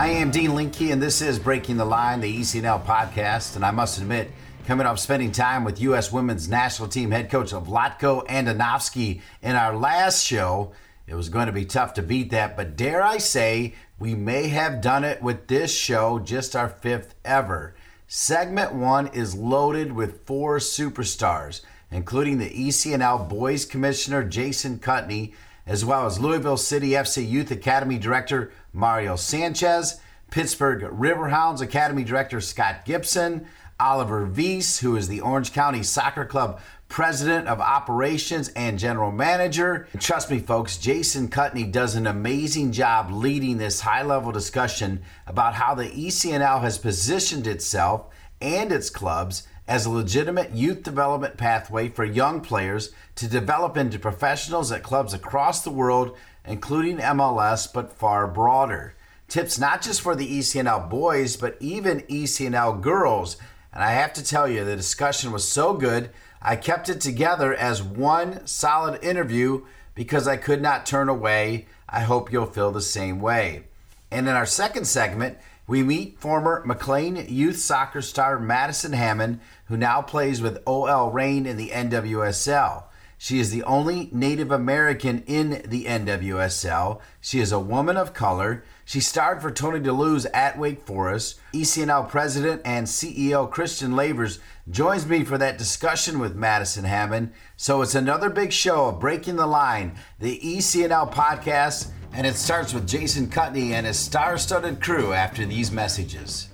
I am Dean Linke, and this is Breaking the Line, the ECNL podcast. And I must admit, coming off spending time with U.S. women's national team head coach Vlatko Andonovski in our last show, it was going to be tough to beat that. But dare I say, we may have done it with this show, just our fifth ever. Segment one is loaded with four superstars, including the ECNL Boys Commissioner Jason Kutney, as well as Louisville City FC Youth Academy Director Mario Sanchez, Pittsburgh Riverhounds Academy Director Scott Gibson, Oliver Weiss, who is the Orange County Soccer Club President of Operations and General Manager. trust me, folks, Jason Kutney does an amazing job leading this high level discussion about how the ECNL has positioned itself and its clubs as a legitimate youth development pathway for young players to develop into professionals at clubs across the world, including MLS, but far broader. Tips not just for the ECNL boys, but even ECNL girls. And I have to tell you, the discussion was so good, I kept it together as one solid interview because I could not turn away. I hope you'll feel the same way. And in our second segment, we meet former McLean youth soccer star Madison Hammond, who now plays with OL Reign in the NWSL. She is the only Native American in the NWSL. She is a woman of color. She starred for Tony da Luz at Wake Forest. ECNL president and CEO Christian Lavers joins me for that discussion with Madison Hammond. So it's another big show of Breaking the Line, the ECNL podcast and it starts with Jason Kutney and his star studded crew after these messages.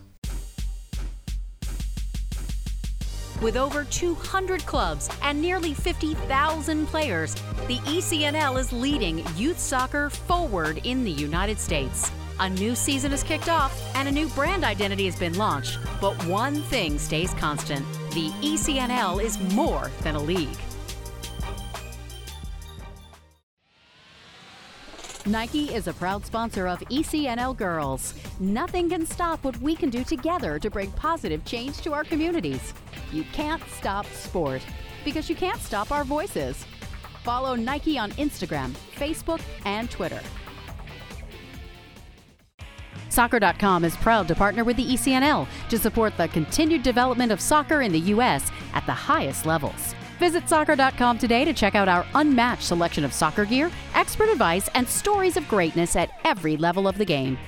With over 200 clubs and nearly 50,000 players, the ECNL is leading youth soccer forward in the United States. A new season has kicked off and a new brand identity has been launched, but one thing stays constant the ECNL is more than a league. Nike is a proud sponsor of ECNL Girls. Nothing can stop what we can do together to bring positive change to our communities. You can't stop sport because you can't stop our voices. Follow Nike on Instagram, Facebook, and Twitter. Soccer.com is proud to partner with the ECNL to support the continued development of soccer in the U.S. at the highest levels. Visit soccer.com today to check out our unmatched selection of soccer gear, expert advice, and stories of greatness at every level of the game.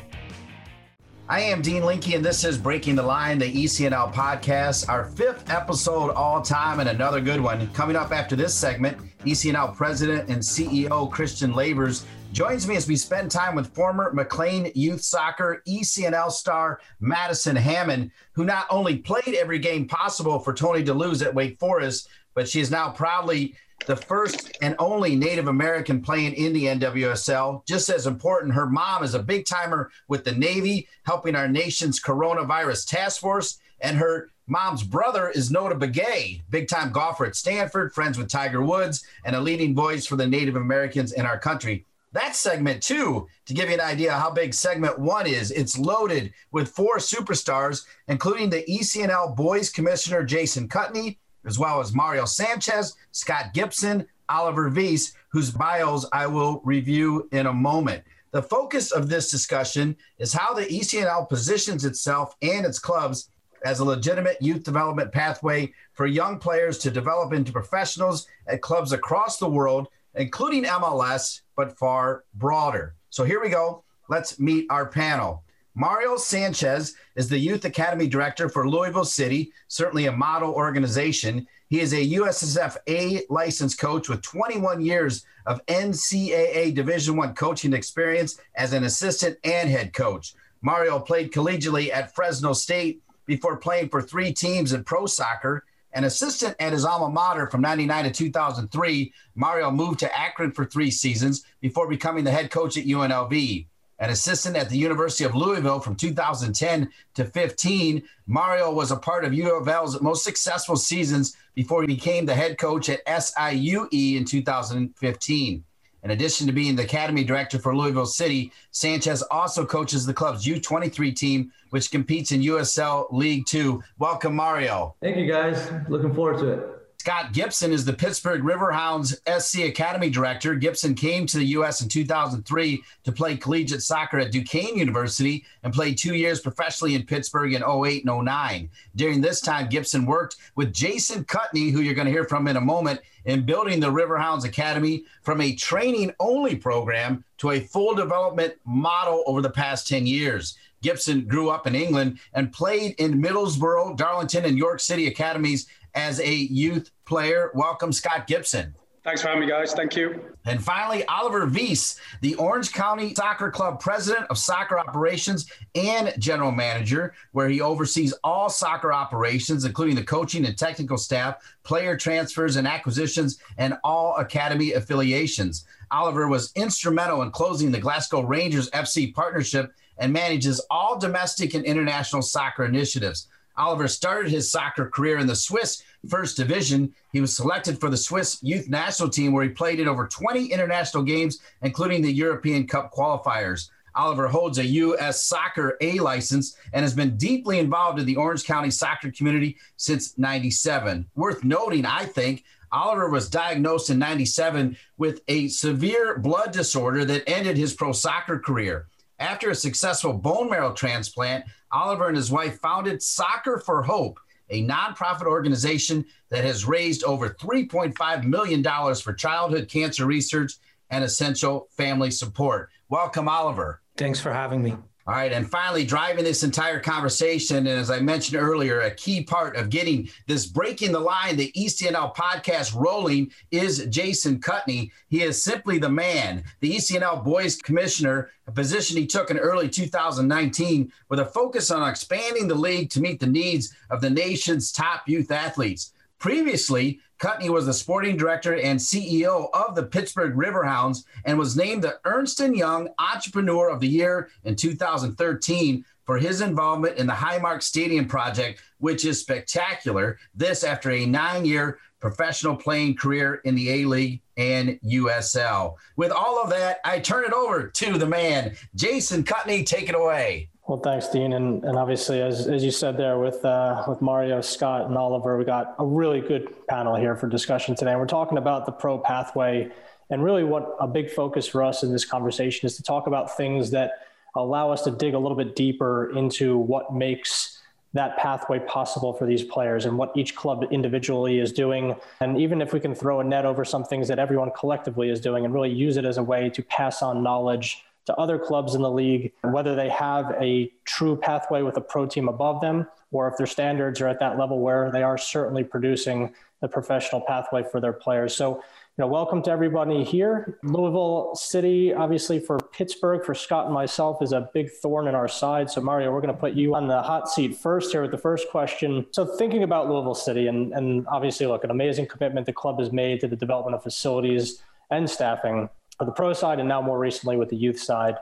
I am Dean Linke, and this is Breaking the Line, the ECNL podcast, our fifth episode all time, and another good one. Coming up after this segment, ECNL President and CEO Christian Lavers joins me as we spend time with former McLean Youth Soccer ECNL star Madison Hammond, who not only played every game possible for Tony da Luz at Wake Forest, but she is now proudly the first and only Native American playing in the NWSL. Just as important, her mom is a big timer with the Navy, helping our nation's coronavirus task force, and her mom's brother is Notah Begay, big time golfer at Stanford, friends with Tiger Woods, and a leading voice for the Native Americans in our country. That's segment two. To give you an idea how big segment one is, it's loaded with four superstars, including the ECNL Boys Commissioner Jason Kutney, as well as Mario Sanchez, Scott Gibson, Oliver Weiss, whose bios I will review in a moment. The focus of this discussion is how the ECNL positions itself and its clubs as a legitimate youth development pathway for young players to develop into professionals at clubs across the world, including MLS, but far broader. So here we go. Let's meet our panel. Mario Sanchez is the Youth Academy Director for Louisville City, certainly a model organization. He is a USSF A licensed coach with 21 years of NCAA Division One coaching experience as an assistant and head coach. Mario played collegiately at Fresno State before playing for three teams in pro soccer. An assistant at his alma mater from 99 to 2003, Mario moved to Akron for three seasons before becoming the head coach at UNLV. An assistant at the University of Louisville from 2010 to 15. Mario was a part of U of L's most successful seasons before he became the head coach at SIUE in 2015. In addition to being the academy director for Louisville City, Sanchez also coaches the club's U23 team, which competes in USL League Two. Welcome, Mario. Thank you, guys. Looking forward to it. Scott Gibson is the Pittsburgh Riverhounds SC Academy Director. Gibson came to the U.S. in 2003 to play collegiate soccer at Duquesne University and played two years professionally in Pittsburgh in 08 and 09. During this time, Gibson worked with Jason Kutney, who you're going to hear from in a moment, in building the Riverhounds Academy from a training only program to a full development model over the past 10 years. Gibson grew up in England and played in Middlesbrough, Darlington, and York City academies as a youth player. Welcome, Scott Gibson. Thanks for having me, guys. Thank you. And finally, Oliver Weiss, the Orange County Soccer Club president of soccer operations and general manager, where he oversees all soccer operations, including the coaching and technical staff, player transfers and acquisitions, and all academy affiliations. Oliver was instrumental in closing the Glasgow Rangers FC partnership and manages all domestic and international soccer initiatives. Oliver started his soccer career in the Swiss First Division. He was selected for the Swiss youth national team, where he played in over 20 international games, including the European Cup qualifiers. Oliver holds a U.S. Soccer A license and has been deeply involved in the Orange County soccer community since 97. Worth noting, I think, Oliver was diagnosed in 97 with a severe blood disorder that ended his pro soccer career. After a successful bone marrow transplant, Oliver and his wife founded Soccer for Hope, a nonprofit organization that has raised over $3.5 million for childhood cancer research and essential family support. Welcome, Oliver. Thanks for having me. All right. And finally, driving this entire conversation, and as I mentioned earlier, a key part of getting this breaking the line, the ECNL podcast rolling is Jason Kutney. He is simply the man, the ECNL boys commissioner, a position he took in early 2019 with a focus on expanding the league to meet the needs of the nation's top youth athletes. Previously, Kutney was the sporting director and CEO of the Pittsburgh Riverhounds and was named the Ernst & Young Entrepreneur of the Year in 2013 for his involvement in the Highmark Stadium project, which is spectacular. This after a nine-year professional playing career in the A-League and USL. With all of that, I turn it over to the man, Jason Kutney. Take it away. Well, thanks, Dean, and, and obviously, as, as you said there, with uh, with Mario, Scott, and Oliver, we got a really good panel here for discussion today. And we're talking about the pro pathway, and really, what a big focus for us in this conversation is to talk about things that allow us to dig a little bit deeper into what makes that pathway possible for these players and what each club individually is doing. And even if we can throw a net over some things that everyone collectively is doing and really use it as a way to pass on knowledge to other clubs in the league, whether they have a true pathway with a pro team above them, or if their standards are at that level where they are certainly producing the professional pathway for their players. So, you know, welcome to everybody here. Louisville City, obviously for Pittsburgh, for Scott and myself, is a big thorn in our side. So, Mario, we're going to put you on the hot seat first here with the first question. So, thinking about Louisville City, and, and obviously, look, an amazing commitment the club has made to the development of facilities and staffing for the pro side and now more recently with the youth side.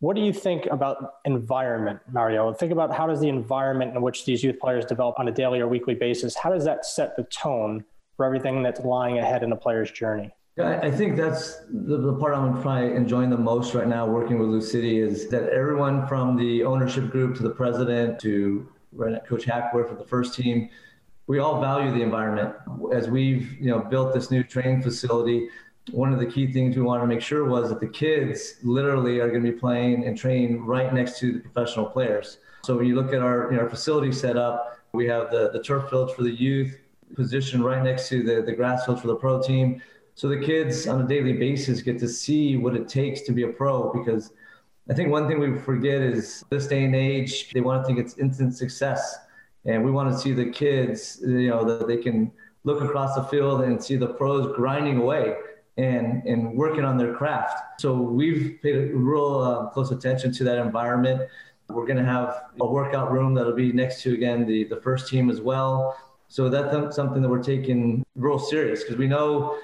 What do you think about environment, Mario? Think about how does the environment in which these youth players develop on a daily or weekly basis, how does that set the tone for everything that's lying ahead in a player's journey? I think that's the, the part I'm probably enjoying the most right now working with Lou is that everyone from the ownership group to the president to Coach Hackworth for the first team, we all value the environment. As we've you know built this new training facility, one of the key things we wanted to make sure was that the kids literally are going to be playing and training right next to the professional players. So when you look at our, you know, our facility set up, we have the, the turf fields for the youth positioned right next to the, the grass fields for the pro team. So the kids on a daily basis get to see what it takes to be a pro because I think one thing we forget is this day and age, they want to think it's instant success. And we want to see the kids, you know, that they can look across the field and see the pros grinding away and, and working on their craft. So we've paid real uh, close attention to that environment. We're going to have a workout room that'll be next to, again, the, the first team as well. So that's something that we're taking real serious because we know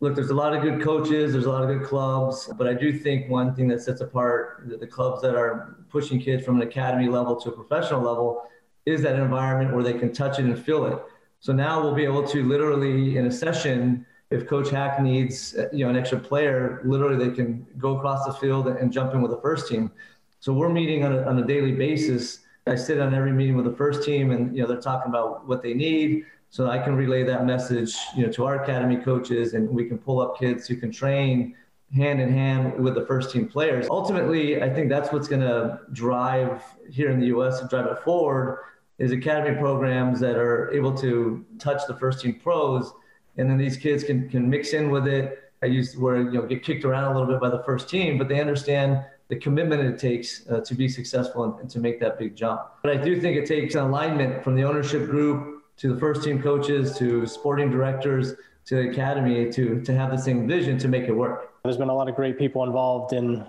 look, there's a lot of good coaches, there's a lot of good clubs, but I do think one thing that sets apart the, the clubs that are pushing kids from an academy level to a professional level is that environment where they can touch it and feel it. So now we'll be able to literally in a session, if Coach Hack needs uh, you know an extra player, literally they can go across the field and jump in with the first team. So we're meeting on a, on a daily basis. I sit on every meeting with the first team, and you know they're talking about what they need, so I can relay that message, you know, to our academy coaches, and we can pull up kids who can train hand in hand with the first team players. Ultimately, I think that's what's going to drive here in the U.S. and drive it forward is academy programs that are able to touch the first team pros, and then these kids can can mix in with it. I used where you know get kicked around a little bit by the first team, but they understand the commitment it takes uh, to be successful and, and to make that big jump. But I do think it takes alignment from the ownership group to the first team coaches to sporting directors to the academy to to have the same vision to make it work. There's been a lot of great people involved in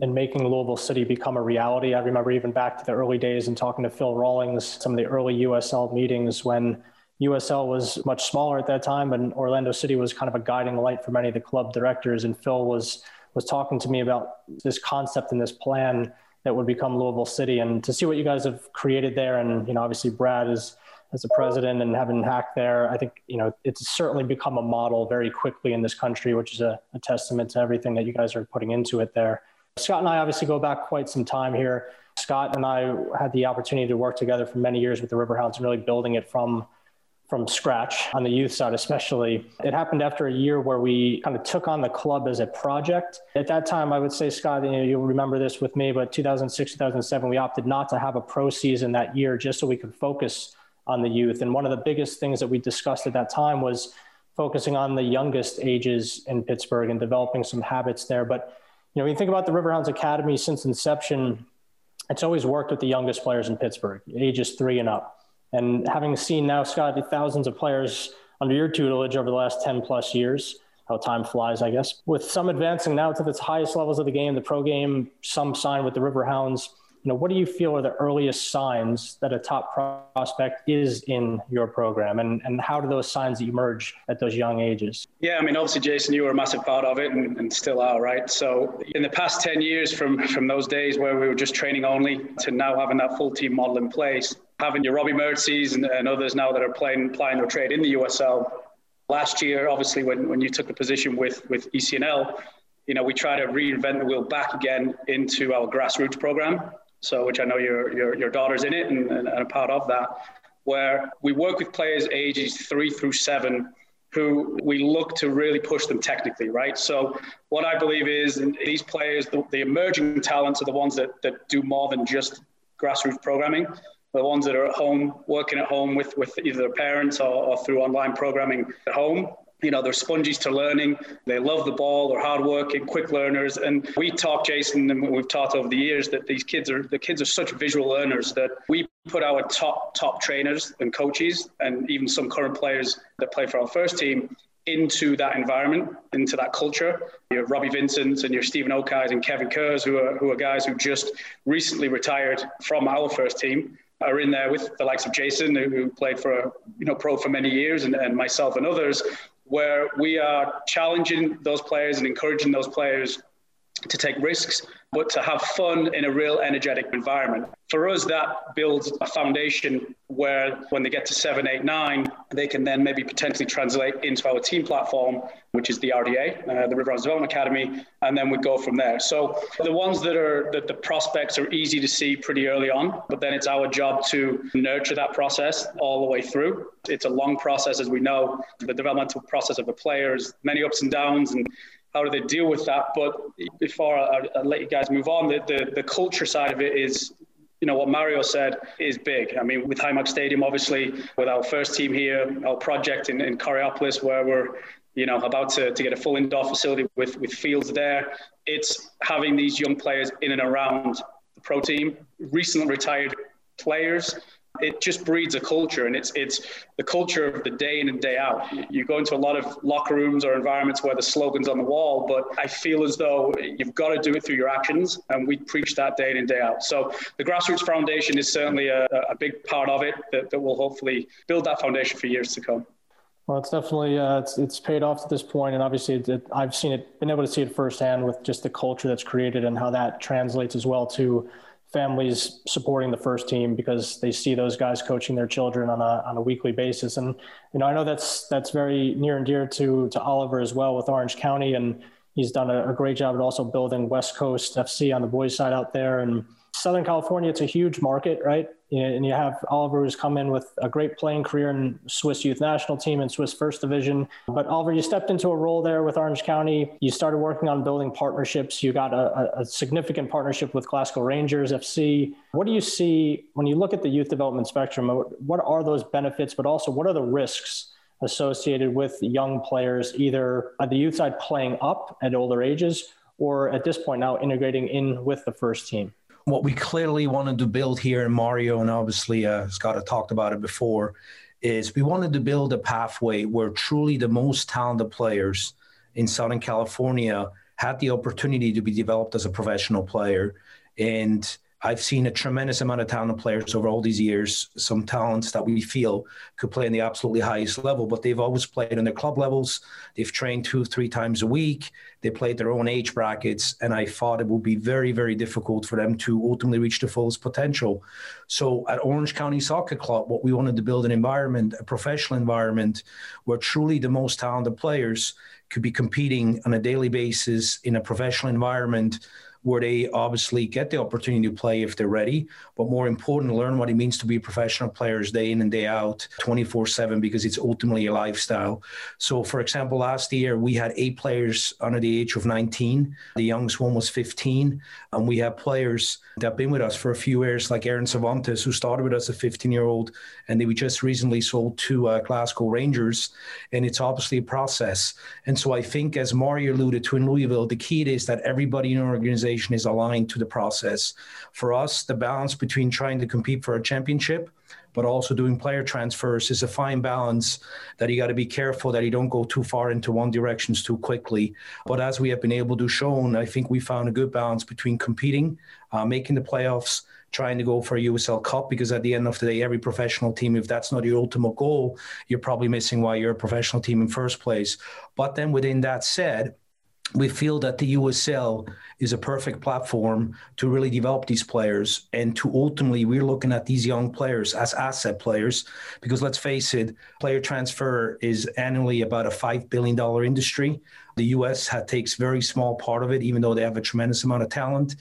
in making Louisville City become a reality. I remember even back to the early days and talking to Phil Rawlins, some of the early USL meetings when USL was much smaller at that time, and Orlando City was kind of a guiding light for many of the club directors. And Phil was was talking to me about this concept and this plan that would become Louisville City, and to see what you guys have created there. And you know, obviously Brad is as a president and having Hack there, I think you know it's certainly become a model very quickly in this country, which is a, a testament to everything that you guys are putting into it there. Scott and I obviously go back quite some time here. Scott and I had the opportunity to work together for many years with the Riverhounds and really building it from from scratch on the youth side, especially. It happened after a year where we kind of took on the club as a project. At that time, I would say, Scott, you know, you'll remember this with me, but 2006, 2007, we opted not to have a pro season that year just so we could focus on the youth. And one of the biggest things that we discussed at that time was focusing on the youngest ages in Pittsburgh and developing some habits there. But you know, when you think about the Riverhounds Academy since inception, it's always worked with the youngest players in Pittsburgh, ages three and up. And having seen now, Scott, the thousands of players under your tutelage over the last 10 plus years, how time flies, I guess, with some advancing now to the highest levels of the game, the pro game, some signed with the Riverhounds you know, what do you feel are the earliest signs that a top prospect is in your program, and and how do those signs emerge at those young ages? Yeah, I mean, obviously, Jason, you were a massive part of it, and, and still are, right? So, in the past ten years, from from those days where we were just training only to now having that full team model in place, having your Robbie Mertzes and, and others now that are playing playing their trade in the USL. Last year, obviously, when when you took the position with with ECNL, you know, we try to reinvent the wheel back again into our grassroots program so which I know your your, your daughter's in it and, and, and a part of that, where we work with players ages three through seven who we look to really push them technically, right? So what I believe is these players, the, the, emerging talents are the ones that, that do more than just grassroots programming. The ones that are at home, working at home with, with either their parents or, or through online programming at home, you know, they're sponges to learning. They love the ball. They're hardworking, quick learners. And we talk, Jason, and we've taught over the years that these kids are the kids are such visual learners that we put our top top trainers and coaches, and even some current players that play for our first team into that environment, into that culture. Your Robbie Vincent and your Stephen Okais and Kevin Kurz, who are who are guys who just recently retired from our first team are in there with the likes of Jason, who played for you know pro for many years, and, and myself and others, where we are challenging those players and encouraging those players to take risks, but to have fun in a real energetic environment. For us, that builds a foundation where when they get to seven, eight, nine, they can then maybe potentially translate into our team platform, which is the RDA, uh, the Riverhounds Development Academy, and then we go from there. So the ones that are that the prospects are easy to see pretty early on, but then it's our job to nurture that process all the way through. It's a long process, as we know. The developmental process of a player is many ups and downs, and how do they deal with that? But before I, I let you guys move on, the, the, the culture side of it is you know what Mario said is big. I mean, with Highmark Stadium, obviously, with our first team here, our project in, in Coraopolis, where we're you know about to, to get a full indoor facility with with fields there. It's having these young players in and around the pro team, recently retired players it just breeds a culture and it's it's the culture of the day in and day out. You go into a lot of locker rooms or environments where the slogans on the wall but i feel as though you've got to do it through your actions and we preach that day in and day out. So the grassroots foundation is certainly a, a big part of it that, that will hopefully build that foundation for years to come. Well, it's definitely uh, it's it's paid off to this point, and obviously it, it, I've seen it, been able to see it firsthand with just the culture that's created and how that translates as well to families supporting the first team because they see those guys coaching their children on a on a weekly basis. And you know, I know that's that's very near and dear to to Oliver as well with Orange County, and he's done a, a great job at also building West Coast FC on the boys' side out there and Southern California, it's a huge market, right? And you have Oliver who's come in with a great playing career in Swiss youth national team and Swiss first division. But Oliver, you stepped into a role there with Orange County. You started working on building partnerships. You got a, a significant partnership with Glasgow Rangers FC. What do you see when you look at the youth development spectrum? What are those benefits, but also what are the risks associated with young players, either at the youth side playing up at older ages or at this point now integrating in with the first team? What we clearly wanted to build here in Mario, and obviously uh, Scott had talked about it before, is we wanted to build a pathway where truly the most talented players in Southern California had the opportunity to be developed as a professional player. And I've seen a tremendous amount of talented players over all these years, some talents that we feel could play in the absolutely highest level, but they've always played on their club levels. They've trained two, three times a week. They played their own age brackets. And I thought it would be very, very difficult for them to ultimately reach the fullest potential. So at Orange County Soccer Club, what we wanted to build an environment, a professional environment where truly the most talented players could be competing on a daily basis in a professional environment where they obviously get the opportunity to play if they're ready, but more important, learn what it means to be professional players day in and day out, 24 7, because it's ultimately a lifestyle. So, for example, last year we had eight players under the age of 19. The youngest one was 15. And we have players that have been with us for a few years, like Aaron Cervantes, who started with us a 15 year old, and they we just recently sold to uh, Glasgow Rangers. And it's obviously a process. And so I think, as Mario alluded to in Louisville, the key is that everybody in our organization organization is aligned to the process. For us, the balance between trying to compete for a championship but also doing player transfers is a fine balance that you got to be careful that you don't go too far into one directions too quickly. But as we have been able to show, I think we found a good balance between competing, uh, making the playoffs, trying to go for a USL Cup because at the end of the day, every professional team, if that's not your ultimate goal, you're probably missing why you're a professional team in first place. But then within that said, we feel that the USL is a perfect platform to really develop these players and to ultimately we're looking at these young players as asset players because let's face it player transfer is annually about a 5 billion dollar industry. The US takes very small part of it even though they have a tremendous amount of talent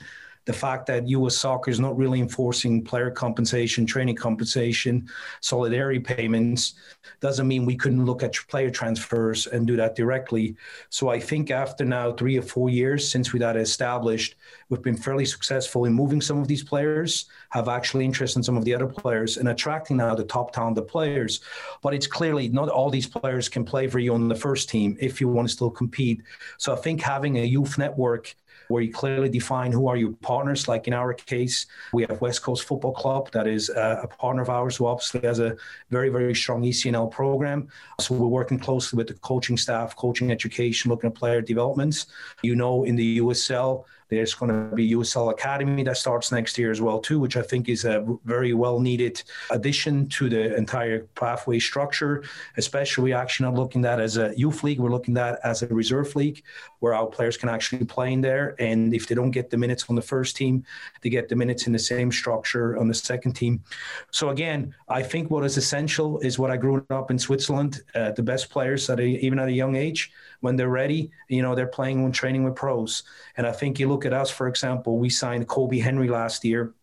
the fact that U.S. soccer is not really enforcing player compensation, training compensation, solidarity payments doesn't mean we couldn't look at player transfers and do that directly. So I think after now three or four years since we got established, we've been fairly successful in moving some of these players, have actually interest in some of the other players, and attracting now the top talented players. But it's clearly not all these players can play for you on the first team if you want to still compete. So I think having a youth network where you clearly define who are your partners. Like in our case, we have West Coast Football Club that is uh, a partner of ours who obviously has a very, very strong ECNL program. So we're working closely with the coaching staff, coaching education, looking at player developments. You know, in the USL, there's going to be USL Academy that starts next year as well too, which I think is a very well needed addition to the entire pathway structure. Especially, we actually not looking at that as a youth league, we're looking at as a reserve league where our players can actually play in there. And if they don't get the minutes on the first team, they get the minutes in the same structure on the second team. So again, I think what is essential is what I grew up in Switzerland. Uh, the best players at a, even at a young age when they're ready, you know, they're playing when training with pros. And I think you look at us, for example, we signed Kobi Henry last year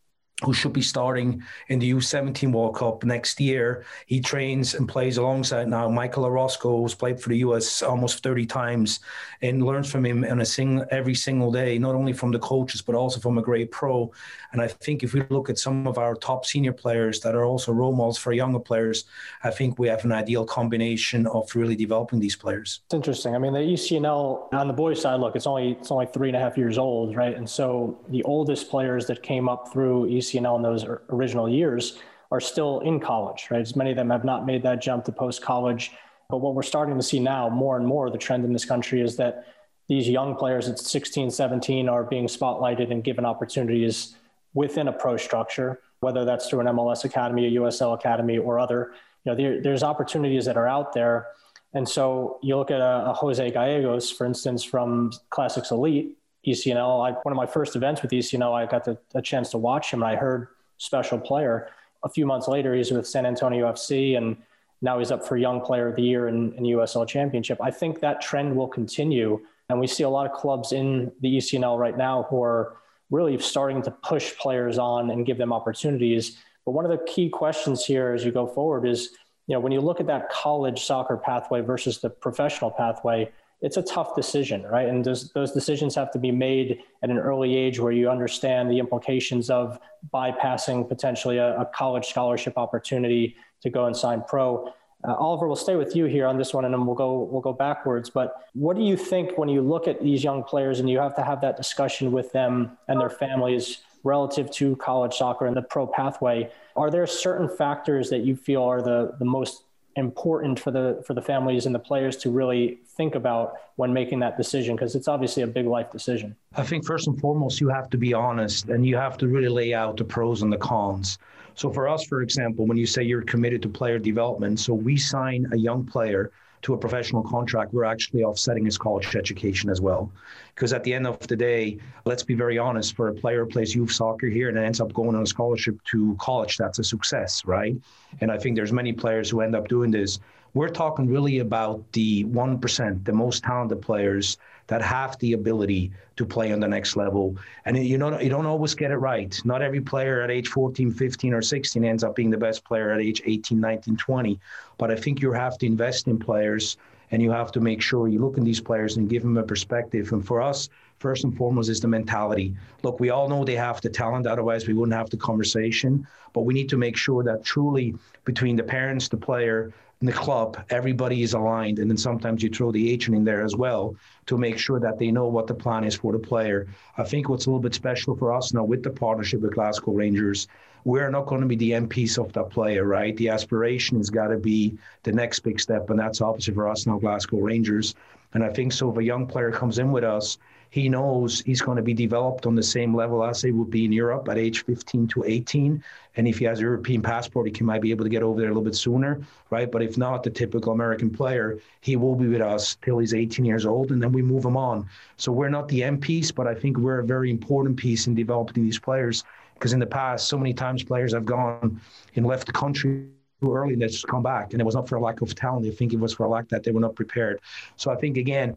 who should be starting in the U17 World Cup next year. He trains and plays alongside now Michael Orozco, who's played for the US almost 30 times, and learns from him on a sing, every single day, not only from the coaches, but also from a great pro. And I think if we look at some of our top senior players that are also role models for younger players, I think we have an ideal combination of really developing these players. It's interesting. I mean, the ECNL on the boys' side, look, it's only it's only three and a half years old, right? And so the oldest players that came up through ECNL CNL in those original years are still in college, right? As many of them have not made that jump to post college. But what we're starting to see now more and more, the trend in this country is that these young players at 16, 17 are being spotlighted and given opportunities within a pro structure, whether that's through an MLS academy, a USL academy, or other. You know, there, there's opportunities that are out there. And so you look at a, a Jose Gallegos, for instance, from Classics Elite, ECNL. I, one of my first events with ECNL, I got the, a chance to watch him, and I heard special player. A few months later, he's with San Antonio FC, and now he's up for Young Player of the Year in, in USL Championship. I think that trend will continue, and we see a lot of clubs in the ECNL right now who are really starting to push players on and give them opportunities. But one of the key questions here as you go forward is, you know, when you look at that college soccer pathway versus the professional pathway, it's a tough decision, right? And those, those decisions have to be made at an early age where you understand the implications of bypassing potentially a, a college scholarship opportunity to go and sign pro. Uh, Oliver, we'll stay with you here on this one, and then we'll go we'll go backwards. But what do you think when you look at these young players and you have to have that discussion with them and their families relative to college soccer and the pro pathway? Are there certain factors that you feel are the the most important for the for the families and the players to really think about when making that decision because it's obviously a big life decision. I think first and foremost you have to be honest and you have to really lay out the pros and the cons. So for us for example when you say you're committed to player development so we sign a young player to a professional contract, we're actually offsetting his college education as well. Because at the end of the day, let's be very honest, for a player who plays youth soccer here and ends up going on a scholarship to college, that's a success, right? And I think there's many players who end up doing this. We're talking really about the 1%, the most talented players that have the ability to play on the next level. And you know, you don't always get it right. Not every player at age 14, 15, or 16 ends up being the best player at age 18, 19, 20. But I think you have to invest in players and you have to make sure you look in these players and give them a perspective. And for us, first and foremost is the mentality. Look, we all know they have the talent, otherwise we wouldn't have the conversation. But we need to make sure that truly between the parents, the player, in the club, everybody is aligned. And then sometimes you throw the agent in there as well to make sure that they know what the plan is for the player. I think what's a little bit special for us now with the partnership with Glasgow Rangers, we're not going to be the MPs of that player, right? The aspiration has got to be the next big step. And that's obviously for us now, Glasgow Rangers. And I think so if a young player comes in with us, he knows he's going to be developed on the same level as they would be in Europe at age 15 to 18. And if he has a European passport, he can, might be able to get over there a little bit sooner, right? But if not, the typical American player, he will be with us till he's 18 years old, and then we move him on. So we're not the M piece, but I think we're a very important piece in developing these players. Because in the past, so many times players have gone and left the country too early and they just come back. And it was not for a lack of talent. I think it was for a lack that they were not prepared. So I think, again,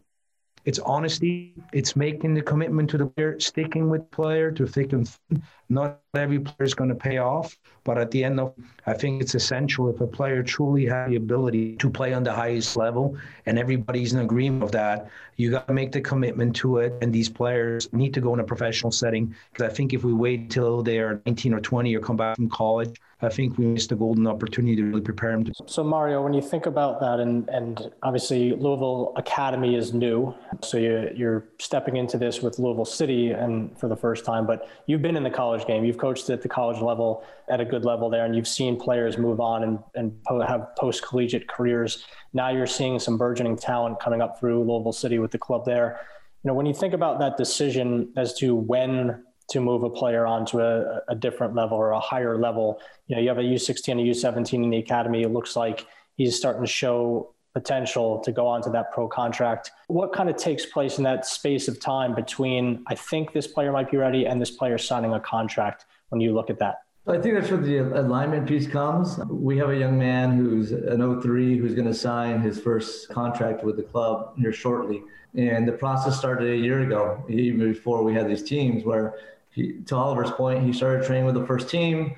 it's honesty. It's making the commitment to the player, sticking with player to thick and thin. Not every player is going to pay off, but at the end of, I think it's essential if a player truly has the ability to play on the highest level, and everybody's in agreement of that. You got to make the commitment to it, and these players need to go in a professional setting. Because I think if we wait till they are 19 or 20 or come back from college, I think we missed a golden opportunity to really prepare them. To- so Mario, when you think about that, and and obviously Louisville Academy is new, so you, you're stepping into this with Louisville City and for the first time, but you've been in the college game, you've coached at the college level at a good level there, and you've seen players move on and and have post collegiate careers. Now you're seeing some burgeoning talent coming up through Louisville City with the club there. You know, when you think about that decision as to when to move a player onto a, a different level or a higher level. You know, you have a U16, a U17 in the academy. It looks like he's starting to show potential to go onto that pro contract. What kind of takes place in that space of time between I think this player might be ready and this player signing a contract when you look at that? I think that's where the alignment piece comes. We have a young man who's an 03 who's going to sign his first contract with the club here shortly. And the process started a year ago, even before we had these teams where he, to Oliver's point, he started training with the first team,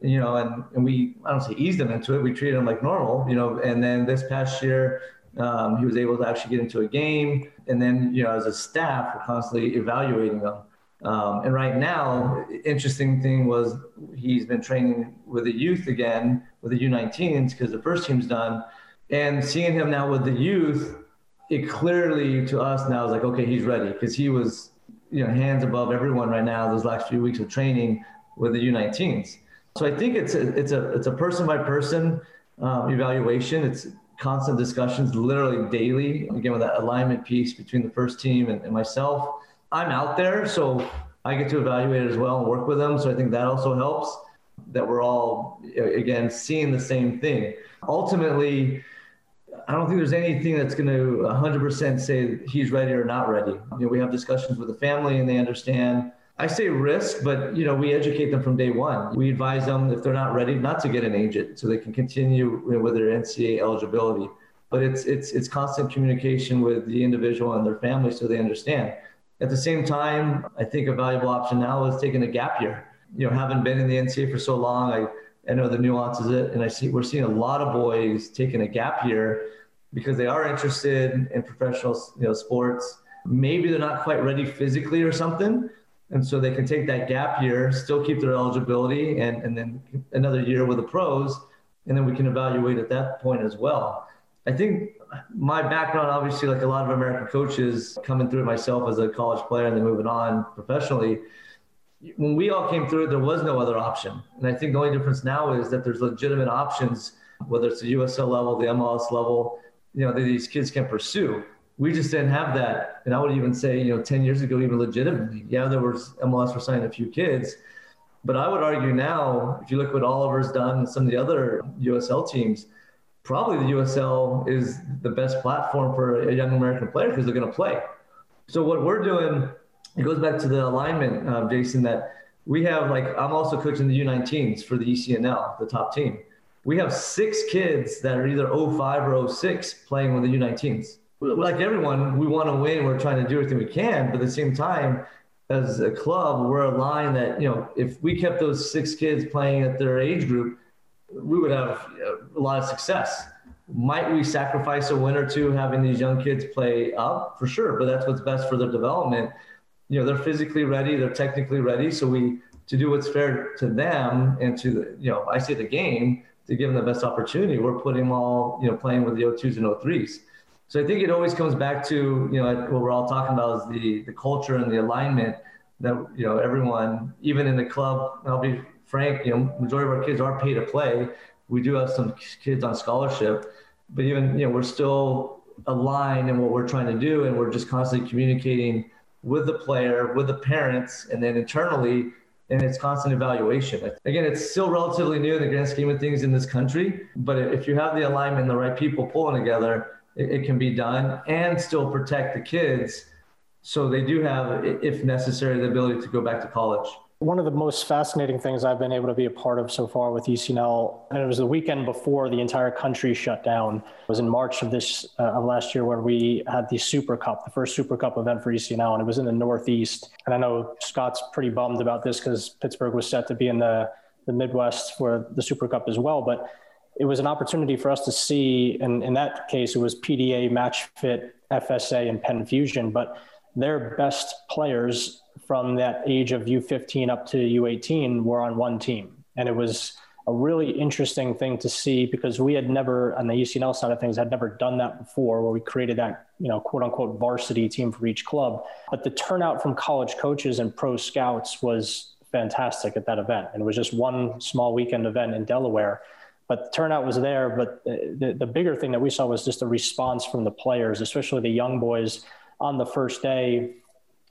you know, and, and we, I don't say eased him into it. We treated him like normal, you know, and then this past year, um, he was able to actually get into a game. And then, you know, as a staff, we're constantly evaluating them. Um, and right now, interesting thing was he's been training with the youth again with the U19s because the first team's done. And seeing him now with the youth, it clearly to us now is like, okay, he's ready because he was you know hands above everyone right now those last few weeks of training with the U19s. So I think it's a, it's a it's a person by person um, evaluation. It's constant discussions, literally daily. Again, with that alignment piece between the first team and, and myself. I'm out there, so I get to evaluate as well and work with them. So I think that also helps that we're all again seeing the same thing. Ultimately, I don't think there's anything that's going to 100% say he's ready or not ready. You know, we have discussions with the family and they understand. I say risk, but you know, we educate them from day one. We advise them if they're not ready not to get an agent so they can continue with their NCAA eligibility. But it's it's it's constant communication with the individual and their family so they understand. At the same time, I think a valuable option now is taking a gap year. You know, having been in the NCAA for so long, I I know the nuances of it, and I see we're seeing a lot of boys taking a gap year because they are interested in professional you know sports. Maybe they're not quite ready physically or something, and so they can take that gap year, still keep their eligibility, and and then another year with the pros, and then we can evaluate at that point as well. I think my background, obviously, like a lot of American coaches, coming through it myself as a college player and then moving on professionally when we all came through, there was no other option. And I think the only difference now is that there's legitimate options, whether it's the USL level, the MLS level, you know, that these kids can pursue. We just didn't have that. And I would even say, you know, 10 years ago, even legitimately, yeah, there was MLS were signing a few kids. But I would argue now, if you look at what Oliver's done and some of the other USL teams, probably the USL is the best platform for a young American player because they're going to play. So what we're doing it goes back to the alignment, uh, Jason, that we have like, I'm also coaching the U19s for the ECNL, the top team. We have six kids that are either 05 or 06 playing with the U19s. Like everyone, we want to win. We're trying to do everything we can. But at the same time, as a club, we're aligned that, you know, if we kept those six kids playing at their age group, we would have uh, a lot of success. Might we sacrifice a win or two having these young kids play up? For sure, but that's what's best for their development you know they're physically ready, they're technically ready. So we to do what's fair to them and to the you know I say the game to give them the best opportunity. We're putting them all you know playing with the O2s and O3s. So I think it always comes back to you know what we're all talking about is the the culture and the alignment that you know everyone even in the club. I'll be frank, you know majority of our kids are pay to play. We do have some kids on scholarship, but even you know we're still aligned in what we're trying to do, and we're just constantly communicating with the player, with the parents, and then internally, and it's constant evaluation. Again, it's still relatively new in the grand scheme of things in this country, but if you have the alignment and the right people pulling together, it, it can be done and still protect the kids so they do have, if necessary, the ability to go back to college. One of the most fascinating things I've been able to be a part of so far with ECNL, and it was the weekend before the entire country shut down, was in March of this uh, of last year where we had the Super Cup, the first Super Cup event for ECNL, and it was in the Northeast. And I know Scott's pretty bummed about this because Pittsburgh was set to be in the the Midwest for the Super Cup as well, but it was an opportunity for us to see, and in that case, it was PDA, Match Fit, FSA, and Penn Fusion, but their best players from that age of U15 up to U18 were on one team. And it was a really interesting thing to see because we had never, on the ECNL side of things, had never done that before where we created that, you know, quote unquote varsity team for each club. But the turnout from college coaches and pro scouts was fantastic at that event. And it was just one small weekend event in Delaware. But the turnout was there. But uh, the, the bigger thing that we saw was just the response from the players, especially the young boys on the first day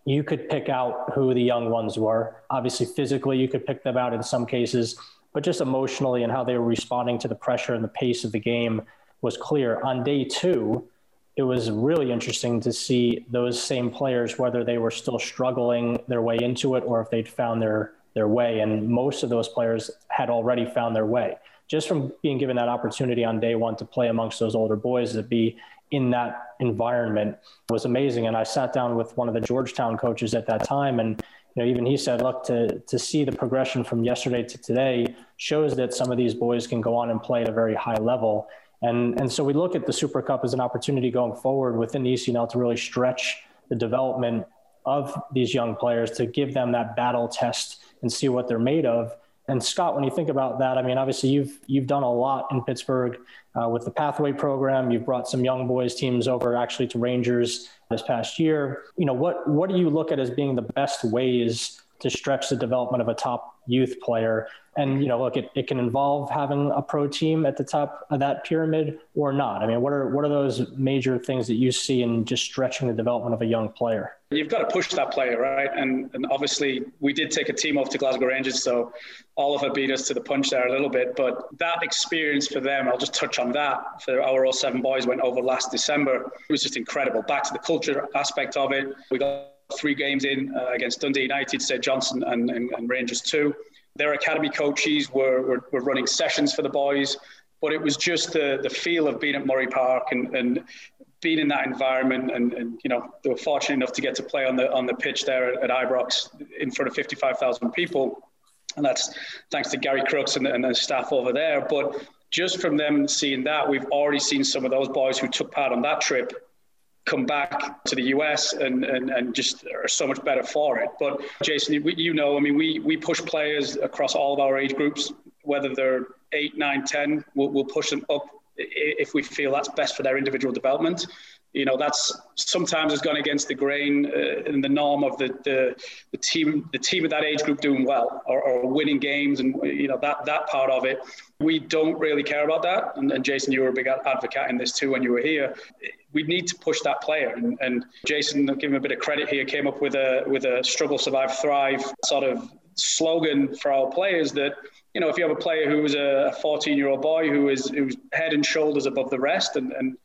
you could pick out who the young ones were. Obviously, physically, you could pick them out in some cases, but just emotionally and how they were responding to the pressure and the pace of the game was clear. On day two, it was really interesting to see those same players, whether they were still struggling their way into it or if they'd found their, their way. And most of those players had already found their way. Just from being given that opportunity on day one to play amongst those older boys, to be in that environment was amazing. And I sat down with one of the Georgetown coaches at that time, and you know, even he said, "Look, to to see the progression from yesterday to today shows that some of these boys can go on and play at a very high level." And and so we look at the Super Cup as an opportunity going forward within the ECNL to really stretch the development of these young players to give them that battle test and see what they're made of and Scott, when you think about that, I mean, obviously you've you've done a lot in Pittsburgh uh, with the Pathway program. You've brought some young boys teams over actually to Rangers this past year. You know, what what do you look at as being the best ways to stretch the development of a top youth player. And, you know, look, it, it can involve having a pro team at the top of that pyramid or not. I mean, what are, what are those major things that you see in just stretching the development of a young player? You've got to push that player, right? And, and obviously, we did take a team off to Glasgow Rangers, so Oliver beat us to the punch there a little bit. But that experience for them, I'll just touch on that. For our all 07 boys went over last December. It was just incredible. Back to the culture aspect of it. We got three games in uh, against Dundee United, St Johnstone, and, and, and, Rangers 2. Their academy coaches were, were, were, running sessions for the boys, but it was just the, the feel of being at Murray Park and, and being in that environment. And, and, you know, they were fortunate enough to get to play on the, on the pitch there at, at Ibrox in front of 55,000 people. And that's thanks to Gary Crooks and, and the staff over there. But just from them seeing that, we've already seen some of those boys who took part on that trip come back to the US and, and, and just are so much better for it. But Jason, you know, I mean, we, we push players across all of our age groups, whether they're eight, nine, 10, we'll, we'll push them up if we feel that's best for their individual development. You know, that's sometimes has gone against the grain uh, in the norm of the, the, the team the team of that age group doing well or, or, winning games and you know that that part of it. We don't really care about that. And, and Jason, you were a big advocate in this too when you were here we need to push that player. And, and Jason, I'll give him a bit of credit here, came up with a with a struggle, survive, thrive sort of slogan for our players that you know if you have a player who is a 14 year old boy who is who's head and shoulders above the rest and and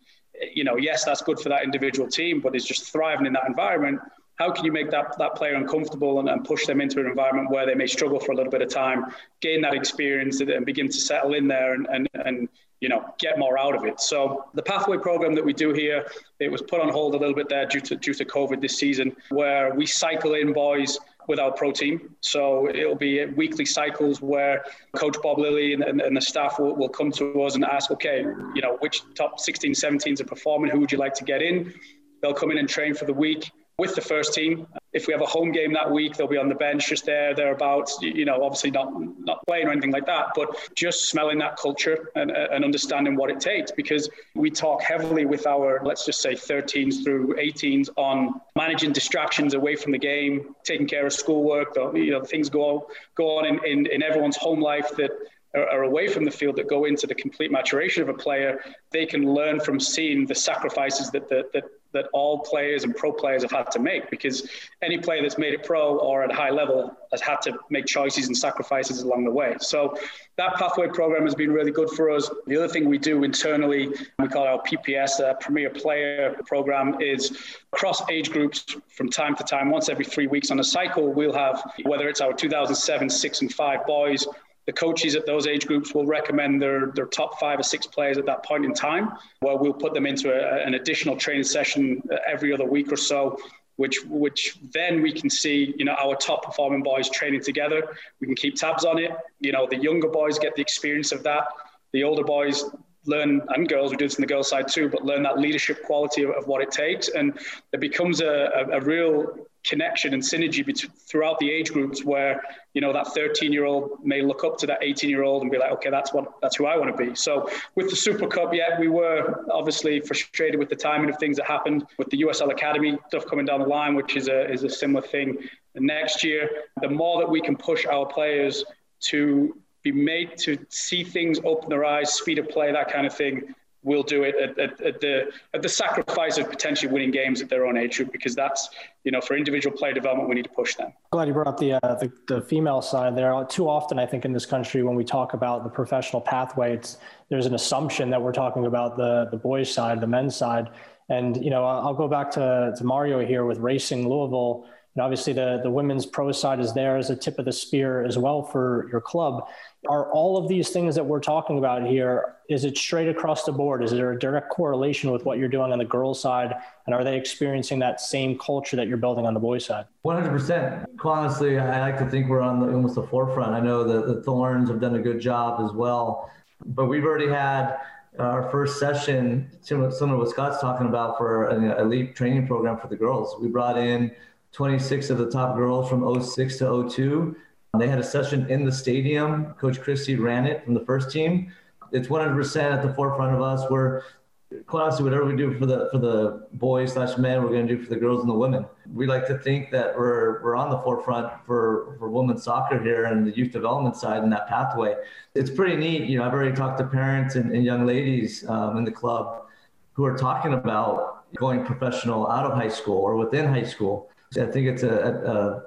you know yes that's good for that individual team but is just thriving in that environment how can you make that, that player uncomfortable and, and, push them into an environment where they may struggle for a little bit of time, gain that experience and begin to settle in there and, and, and you know, get more out of it. So the pathway program that we do here, it was put on hold a little bit there due to due to COVID this season, where we cycle in boys with our pro team. So it'll be weekly cycles where Coach Bob Lilley and, and, and, the staff will, will come to us and ask, okay, you know, which top 16, 17s are performing? Who would you like to get in? They'll come in and train for the week with the first team. If we have a home game that week, they'll be on the bench just there, thereabouts. You know, obviously not not playing or anything like that, but just smelling that culture and, and understanding what it takes. Because we talk heavily with our, let's just say, 13s through 18s on managing distractions away from the game, taking care of schoolwork. You know, things go go on in, in, in everyone's home life that are, away from the field that go into the complete maturation of a player, they can learn from seeing the sacrifices that, that, that that all players and pro players have had to make because any player that's made it pro or at a high level has had to make choices and sacrifices along the way. So that pathway program has been really good for us. The other thing we do internally, we call our PPS, uh, Premier Player Program, is across age groups from time to time, once every three weeks on a cycle, we'll have whether it's our 2007, six, and five boys the coaches at those age groups will recommend their, their top five or six players at that point in time, where we'll put them into a, an additional training session uh, every other week or so, which which then we can see, you know, our top performing boys training together. We can keep tabs on it. You know, the younger boys get the experience of that. The older boys learn, and girls, we do this on the girls' side too, but learn that leadership quality of, of what it takes. And it becomes a, a, a real connection and synergy between, throughout the age groups where you know that 13 year old may look up to that 18 year old and be like okay that's what that's who i want to be. So with the super cup yeah we were obviously frustrated with the timing of things that happened with the usl academy stuff coming down the line which is a is a similar thing next year. The more that we can push our players to be made to see things open their eyes speed of play that kind of thing will do it at, at, at, the at the sacrifice of potentially winning games at their own age group because that's you know for individual player development we need to push them. Glad you brought up the, uh, the, the female side there. Too often I think in this country when we talk about the professional pathway, it's there's an assumption that we're talking about the the boys side, the men's side, and you know I'll go back to to Mario here with Racing Louisville. And obviously the the women's pro side is there as a tip of the spear as well for your club. Are all of these things that we're talking about here is it straight across the board? Is there a direct correlation with what you're doing on the girls side? And are they experiencing that same culture that you're building on the boys side? 100% honestly i like to think we're on the, almost the forefront. I know that the thorns have done a good job as well. But we've already had our first session similar, to what scott's talking about for an elite training program for the girls. We brought in 26 of the top girls from 06 to 02 they had a session in the stadium. Coach Christy ran it from the first team. It's 100% at the forefront of us. We're quite honestly, whatever we do for the for the boys slash men, we're going to do for the girls and the women. We like to think that we're we're on the forefront for for women's soccer here and the youth development side and that pathway. It's pretty neat. You know, I've already talked to parents and, and young ladies um, in the club who are talking about going professional out of high school or within high school. I think it's a,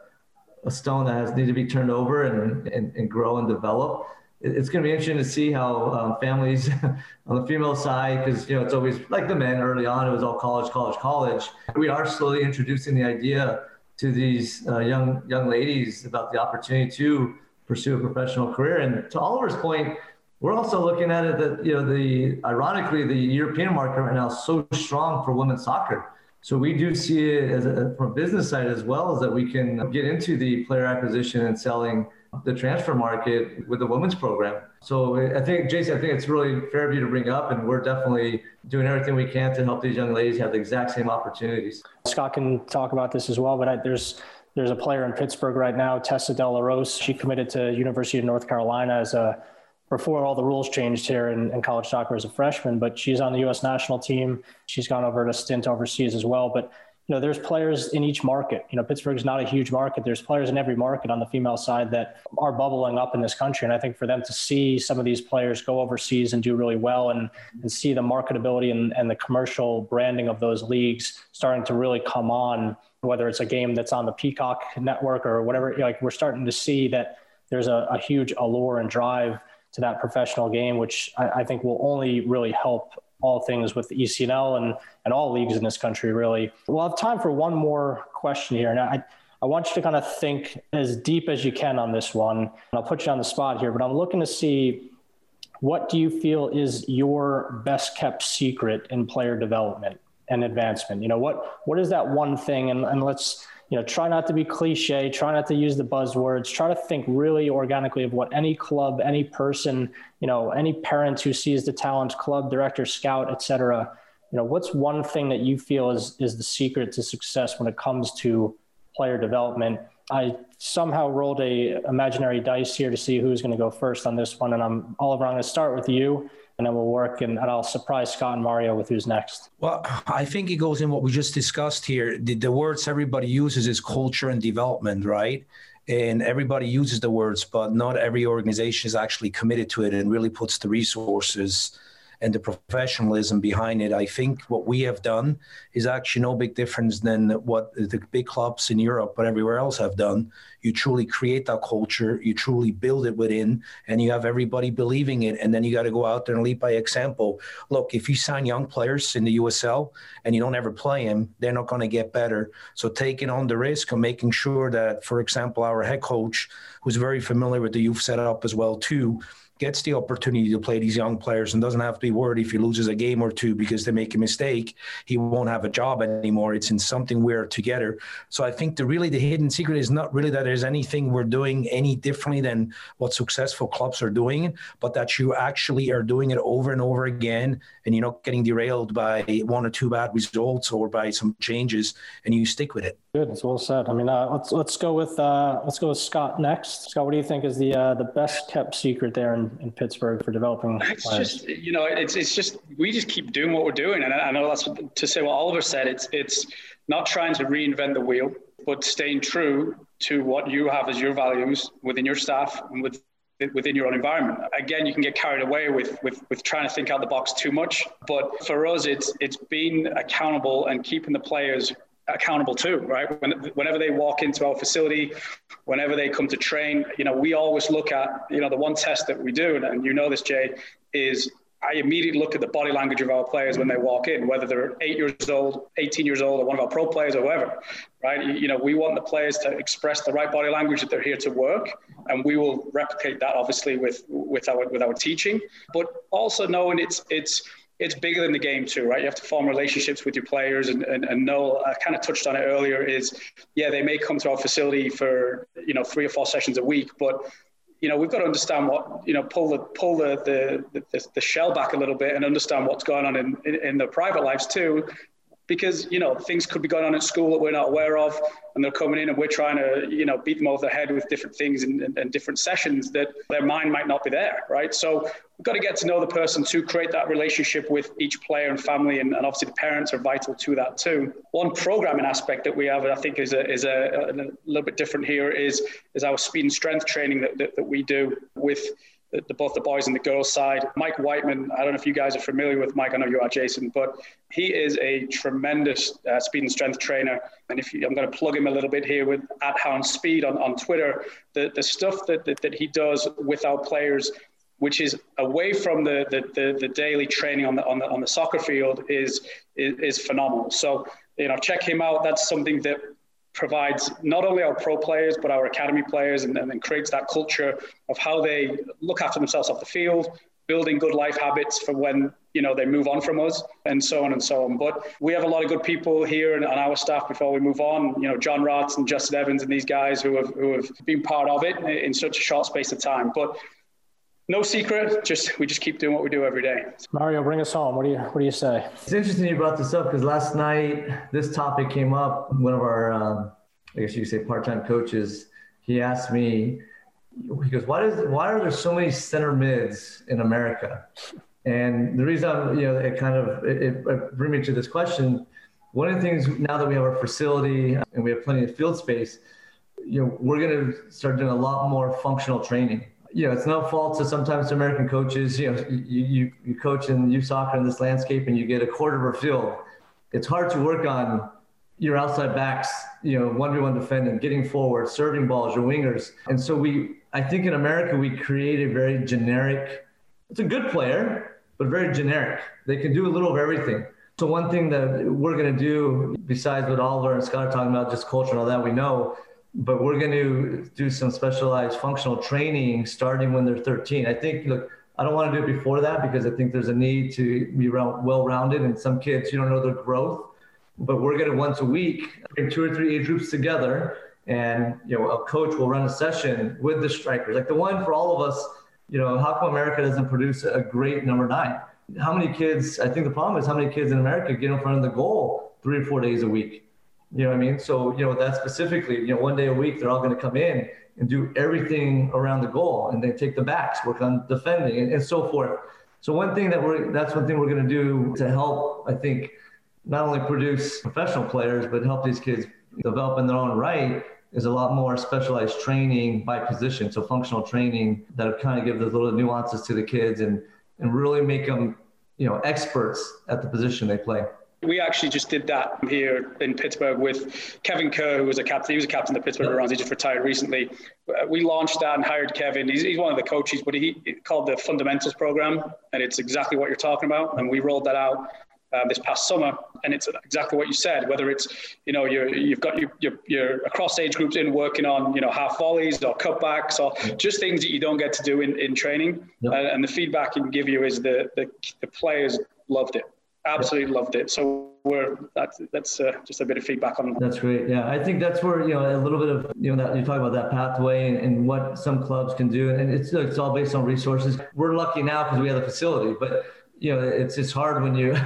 a, a stone that has need to be turned over and, and, and grow and develop it's going to be interesting to see how um, families on the female side, because you know it's always like the men early on, it was all college, college, college. We are slowly introducing the idea to these uh, young young ladies about the opportunity to pursue a professional career. And to Oliver's point, we're also looking at it that you know the ironically the European market right now is so strong for women's soccer. So we do see it as a, from a business side as well as that we can get into the player acquisition and selling the transfer market with the women's program. So I think, Jason, I think it's really fair of you to bring up, and we're definitely doing everything we can to help these young ladies have the exact same opportunities. Scott can talk about this as well, but I, there's there's a player in Pittsburgh right now, Tessa Dellarose. She committed to University of North Carolina as a before all the rules changed here in, in, college soccer as a freshman, but she's on the U.S. national team. She's gone over to stint overseas as well. But you know, there's players in each market. You know, Pittsburgh is not a huge market. There's players in every market on the female side that are bubbling up in this country. And I think for them to see some of these players go overseas and do really well and, and see the marketability and, and the commercial branding of those leagues starting to really come on, whether it's a game that's on the Peacock network or whatever, like we're starting to see that there's a, a huge allure and drive to that professional game, which I, I think will only really help all things with the ECNL and, and all leagues in this country, really. We'll have time for one more question here. And I, I want you to kind of think as deep as you can on this one. And I'll put you on the spot here, but I'm looking to see what do you feel is your best kept secret in player development and advancement? You know, what what is that one thing? And, and let's you know, try not to be cliche, try not to use the buzzwords, try to think really organically of what any club, any person, you know, any parent who sees the talent, club director, scout, etc. you know, what's one thing that you feel is is the secret to success when it comes to player development? I somehow rolled a imaginary dice here to see who's going to go first on this one, and I'm Oliver. I'm going to start with you and then we'll work and, and, I'll surprise Scott and Mario with who's next. Well, I think it goes in what we just discussed here. The, the words everybody uses is culture and development, right? And everybody uses the words, but not every organization is actually committed to it and really puts the resources and the professionalism behind it. I think what we have done is actually no big difference than what the big clubs in Europe but everywhere else have done. You truly create that culture, you truly build it within, and you have everybody believing it. And then you got to go out there and lead by example. Look, if you sign young players in the USL and you don't ever play them, they're not going to get better. So taking on the risk of making sure that, for example, our head coach, who's very familiar with the youth setup as well too, gets the opportunity to play these young players and doesn't have to be worried if he loses a game or two because they make a mistake, he won't have a job anymore. It's in something we're together. So I think the really the hidden secret is not really that there's anything we're doing any differently than what successful clubs are doing, but that you actually are doing it over and over again and you're not getting derailed by one or two bad results or by some changes and you stick with it. Good, it's well said. I mean, uh, let's let's go with uh, let's go with Scott next. Scott, what do you think is the uh, the best kept secret there in, in Pittsburgh for developing? It's players? just you know, it's it's just we just keep doing what we're doing, and I, know that's what, to say what Oliver said. It's it's not trying to reinvent the wheel, but staying true to what you have as your values within your staff and with within your own environment. Again, you can get carried away with, with, with trying to think out the box too much. But for us, it's it's being accountable and keeping the players accountable too, right? When, whenever they walk into our facility, whenever they come to train, you know, we always look at, you know, the one test that we do, and, and you know this, Jay, is I immediately look at the body language of our players when they walk in, whether they're eight years old, 18 years old, or one of our pro players or whoever, right? You know, we want the players to express the right body language that they're here to work, and we will replicate that obviously with with our with our teaching, but also knowing it's it's it's bigger than the game too, right? You have to form relationships with your players and, and, and know, I uh, kind of touched on it earlier is, yeah, they may come to our facility for, you know, three or four sessions a week, but you know, we've got to understand what, you know, pull the, pull the, the, the, the shell back a little bit and understand what's going on in, in, in their private lives too, because you know things could be going on at school that we're not aware of and they're coming in and we're trying to you know beat them over the head with different things and, and, different sessions that their mind might not be there right? So we've got to get to know the person to create that relationship with each player and family and, and obviously the parents are vital to that too. One programming aspect that we have i think is a, is a, a little bit different here is is our speed and strength training that, that, that we do with the, both the boys and the girls side. Mike Whiteman, I don't know if you guys are familiar with Mike. I know you are, Jason, but he is a tremendous uh, speed and strength trainer. And if you, I'm going to plug him a little bit here with at Hound Speed on, on Twitter, the, the stuff that, that, that he does with our players, which is away from the, the, the, the daily training on the, on the, on the soccer field is, is, is phenomenal. So, you know, check him out. That's something that provides not only our pro players but our academy players and, and then creates that culture of how they look after themselves off the field building good life habits for when you know they move on from us and so on and so on. But we have a lot of good people here and on our staff before we move on you know john Rotz and justin evans and these guys who have who have been part of it in such a short space of time. But no secret. Just we just keep doing what we do every day. Mario, bring us home. What do you What do you say? It's interesting you brought this up because last night this topic came up. One of our, um, I guess you could say, part-time coaches. He asked me. He goes, "Why does Why are there so many center mids in America?" And the reason, I'm, you know, it kind of it, it bring me to this question. One of the things now that we have our facility and we have plenty of field space, you know, we're going to start doing a lot more functional training you know, it's no fault to sometimes American coaches. You know, you, you, you coach in youth soccer in this landscape and you get a quarter of a field. It's hard to work on your outside backs, you know, one v one defending, getting forward, serving balls, your wingers. And so we, I think in America, we create a very generic, it's a good player, but very generic. They can do a little of everything. So one thing that we're going to do, besides what Oliver and Scott are talking about, just culture and all that, we know but we're going to do some specialized functional training starting when they're 13. I think, look, I don't want to do it before that because I think there's a need to be well-rounded. And some kids, you don't know their growth, but we're going to once a week bring two or three age groups together, and you know, a coach will run a session with the strikers, like the one for all of us. You know, how come America doesn't produce a great number nine? How many kids? I think the problem is how many kids in America get in front of the goal three or four days a week you know what I mean? So, you know, that specifically, you know, one day a week, they're all going to come in and do everything around the goal and they take the backs, work on defending and, and so forth. So one thing that we're, that's one thing we're going to do to help, I think, not only produce professional players, but help these kids develop in their own right is a lot more specialized training by position. So functional training that kind of give those little nuances to the kids and, and really make them, you know, experts at the position they play. We actually just did that here in Pittsburgh with Kevin Kerr, who was a captain. He was a captain of the Pittsburgh Browns. He just retired recently. Uh, we launched that and hired Kevin. He's, he's one of the coaches, but he called the Fundamentals Program, and it's exactly what you're talking about. And we rolled that out uh, this past summer, and it's exactly what you said. Whether it's you know you you've got your, your, your across age groups in working on you know half volleys or cutbacks or just things that you don't get to do in, in training, yep. uh, and the feedback he can give you is the, the the players loved it absolutely loved it. So we're that's that's uh, just a bit of feedback on. That's great. Yeah, I think that's where you know a little bit of you know that you talk about that pathway and, and what some clubs can do, and it's it's all based on resources. We're lucky now because we have the facility, but you know it's it's hard when you.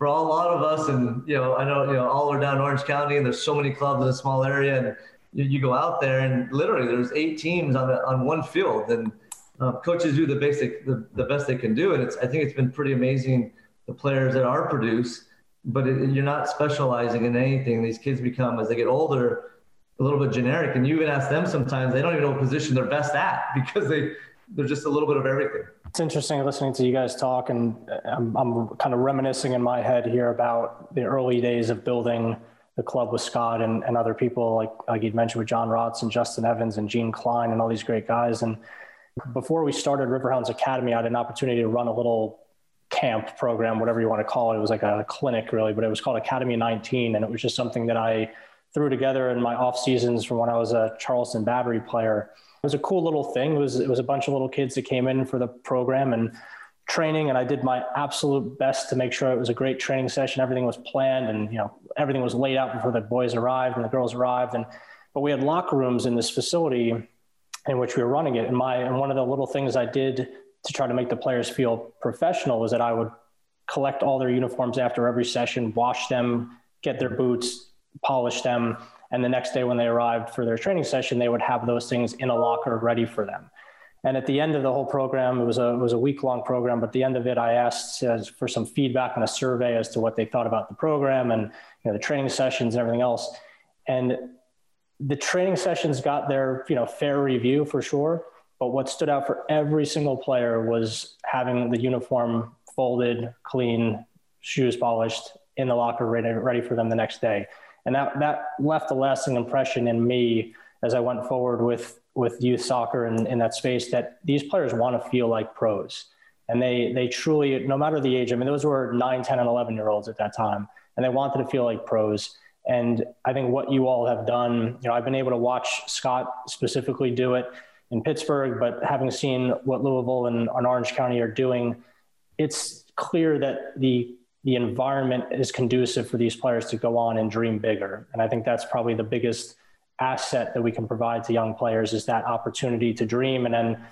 For a lot of us, and you know, I know you know all are down Orange County, and there's so many clubs in a small area, and you, you go out there, and literally there's eight teams on a, on one field, and uh, coaches do the basic the, the best they can do, and it's I think it's been pretty amazing the players that are produced, but it, you're not specializing in anything. These kids become, as they get older, a little bit generic. And you even ask them sometimes, they don't even know what position they're best at because they, they're just a little bit of everything. It's interesting listening to you guys talk, and I'm, I'm kind of reminiscing in my head here about the early days of building the club with Scott and, and other people like like you'd mentioned with John Rotz and Justin Evans and Gene Klein and all these great guys. And before we started Riverhounds Academy, I had an opportunity to run a little camp program, whatever you want to call it. It was like a clinic really, but it was called Academy 19. And it was just something that I threw together in my off seasons from when I was a Charleston Battery player. It was a cool little thing. It was, it was a bunch of little kids that came in for the program and training. And I did my absolute best to make sure it was a great training session. Everything was planned and, you know, everything was laid out before the boys arrived and the girls arrived. And, but we had locker rooms in this facility in which we were running it. And my, and one of the little things I did to try to make the players feel professional was that I would collect all their uniforms after every session, wash them, get their boots, polish them, and the next day when they arrived for their training session, they would have those things in a locker ready for them. And at the end of the whole program, it was a, it was a week long program, but at the end of it, I asked uh, for some feedback and a survey as to what they thought about the program and you know, the training sessions and everything else. And the training sessions got their you know fair review for sure. But what stood out for every single player was having the uniform folded, clean, shoes polished in the locker, ready, ready for them the next day. And that, that left a lasting impression in me as I went forward with, with youth soccer in, in that space that these players want to feel like pros. And they, they truly, no matter the age, I mean, those were 9, 10, and 11 year olds at that time, and they wanted to feel like pros. And I think what you all have done, you know, I've been able to watch Scott specifically do it in Pittsburgh, but having seen what Louisville and, and Orange County are doing, it's clear that the the environment is conducive for these players to go on and dream bigger. And I think that's probably the biggest asset that we can provide to young players is that opportunity to dream. And then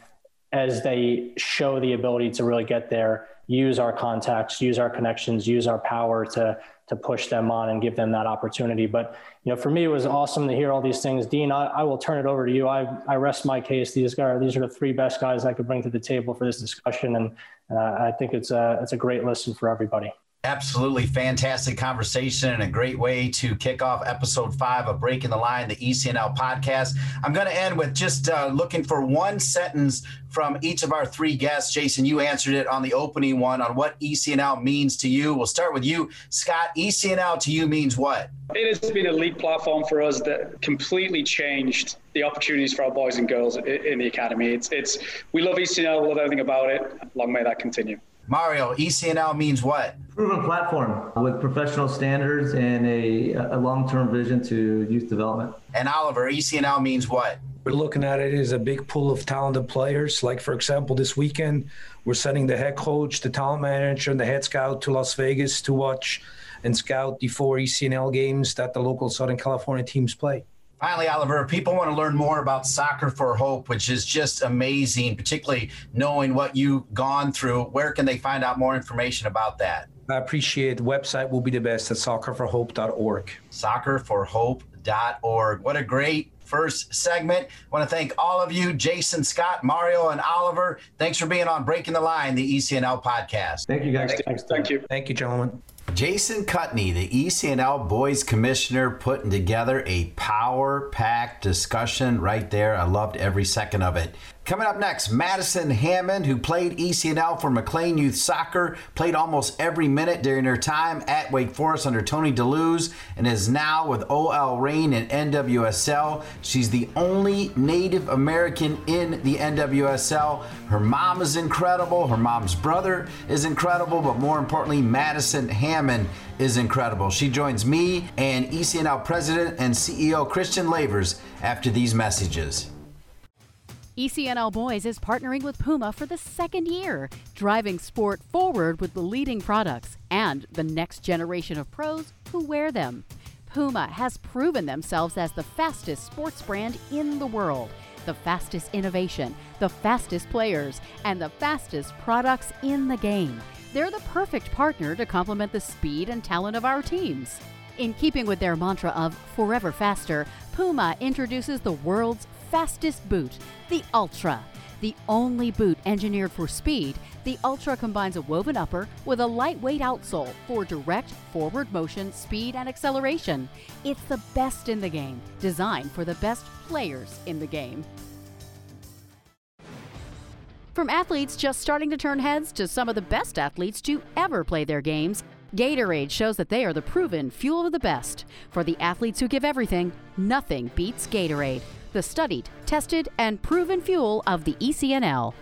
as they show the ability to really get there, use our contacts, use our connections, use our power to to push them on and give them that opportunity. But you know, for me, it was awesome to hear all these things. Dean, I, I will turn it over to you. I, I rest my case. These guys, these are the three best guys I could bring to the table for this discussion, and uh, I think it's a it's a great listen for everybody. Absolutely fantastic conversation and a great way to kick off episode five of Breaking the Line, the ECNL podcast. I'm going to end with just uh, looking for one sentence from each of our three guests. Jason, you answered it on the opening one on what ECNL means to you. We'll start with you. Scott, ECNL to you means what? It has been a league platform for us that completely changed the opportunities for our boys and girls in the academy. It's, it's we love ECNL, we love everything about it. Long may that continue. Mario, ECNL means what? Proven platform with professional standards and a, a long term vision to youth development. And Oliver, ECNL means what? We're looking at it as a big pool of talented players. Like, for example, this weekend, we're sending the head coach, the talent manager, and the head scout to Las Vegas to watch and scout the four ECNL games that the local Southern California teams play. Finally, Oliver, people want to learn more about Soccer for Hope, which is just amazing, particularly knowing what you've gone through. Where can they find out more information about that? I appreciate the website will be the best at soccerforhope.org. Soccerforhope.org. What a great first segment. I want to thank all of you, Jason, Scott, Mario, and Oliver. Thanks for being on Breaking the Line, the ECNL podcast. Thank you, guys. Thanks. Thank you. Thank you, gentlemen. Jason Kutney, the ECNL boys commissioner, putting together a power packed discussion right there. I loved every second of it. Coming up next, Madison Hammond, who played ECNL for McLean Youth Soccer, played almost every minute during her time at Wake Forest under Tony da Luz, and is now with OL Reign in NWSL. She's the only Native American in the NWSL. Her mom is incredible, her mom's brother is incredible, but more importantly, Madison Hammond is incredible. She joins me and ECNL President and CEO Christian Lavers after these messages. ECNL Boys is partnering with Puma for the second year, driving sport forward with the leading products and the next generation of pros who wear them. Puma has proven themselves as the fastest sports brand in the world, the fastest innovation, the fastest players, and the fastest products in the game. They're the perfect partner to complement the speed and talent of our teams. In keeping with their mantra of forever faster, Puma introduces the world's fastest boot, the Ultra. The only boot engineered for speed, the Ultra combines a woven upper with a lightweight outsole for direct forward motion, speed, and acceleration. It's the best in the game, designed for the best players in the game. From athletes just starting to turn heads to some of the best athletes to ever play their games, Gatorade shows that they are the proven fuel of the best. For the athletes who give everything, nothing beats Gatorade the studied, tested, and proven fuel of the ECNL.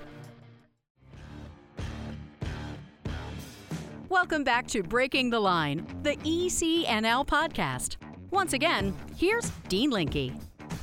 Welcome back to Breaking the Line, the ECNL podcast. Once again, here's Dean Linke.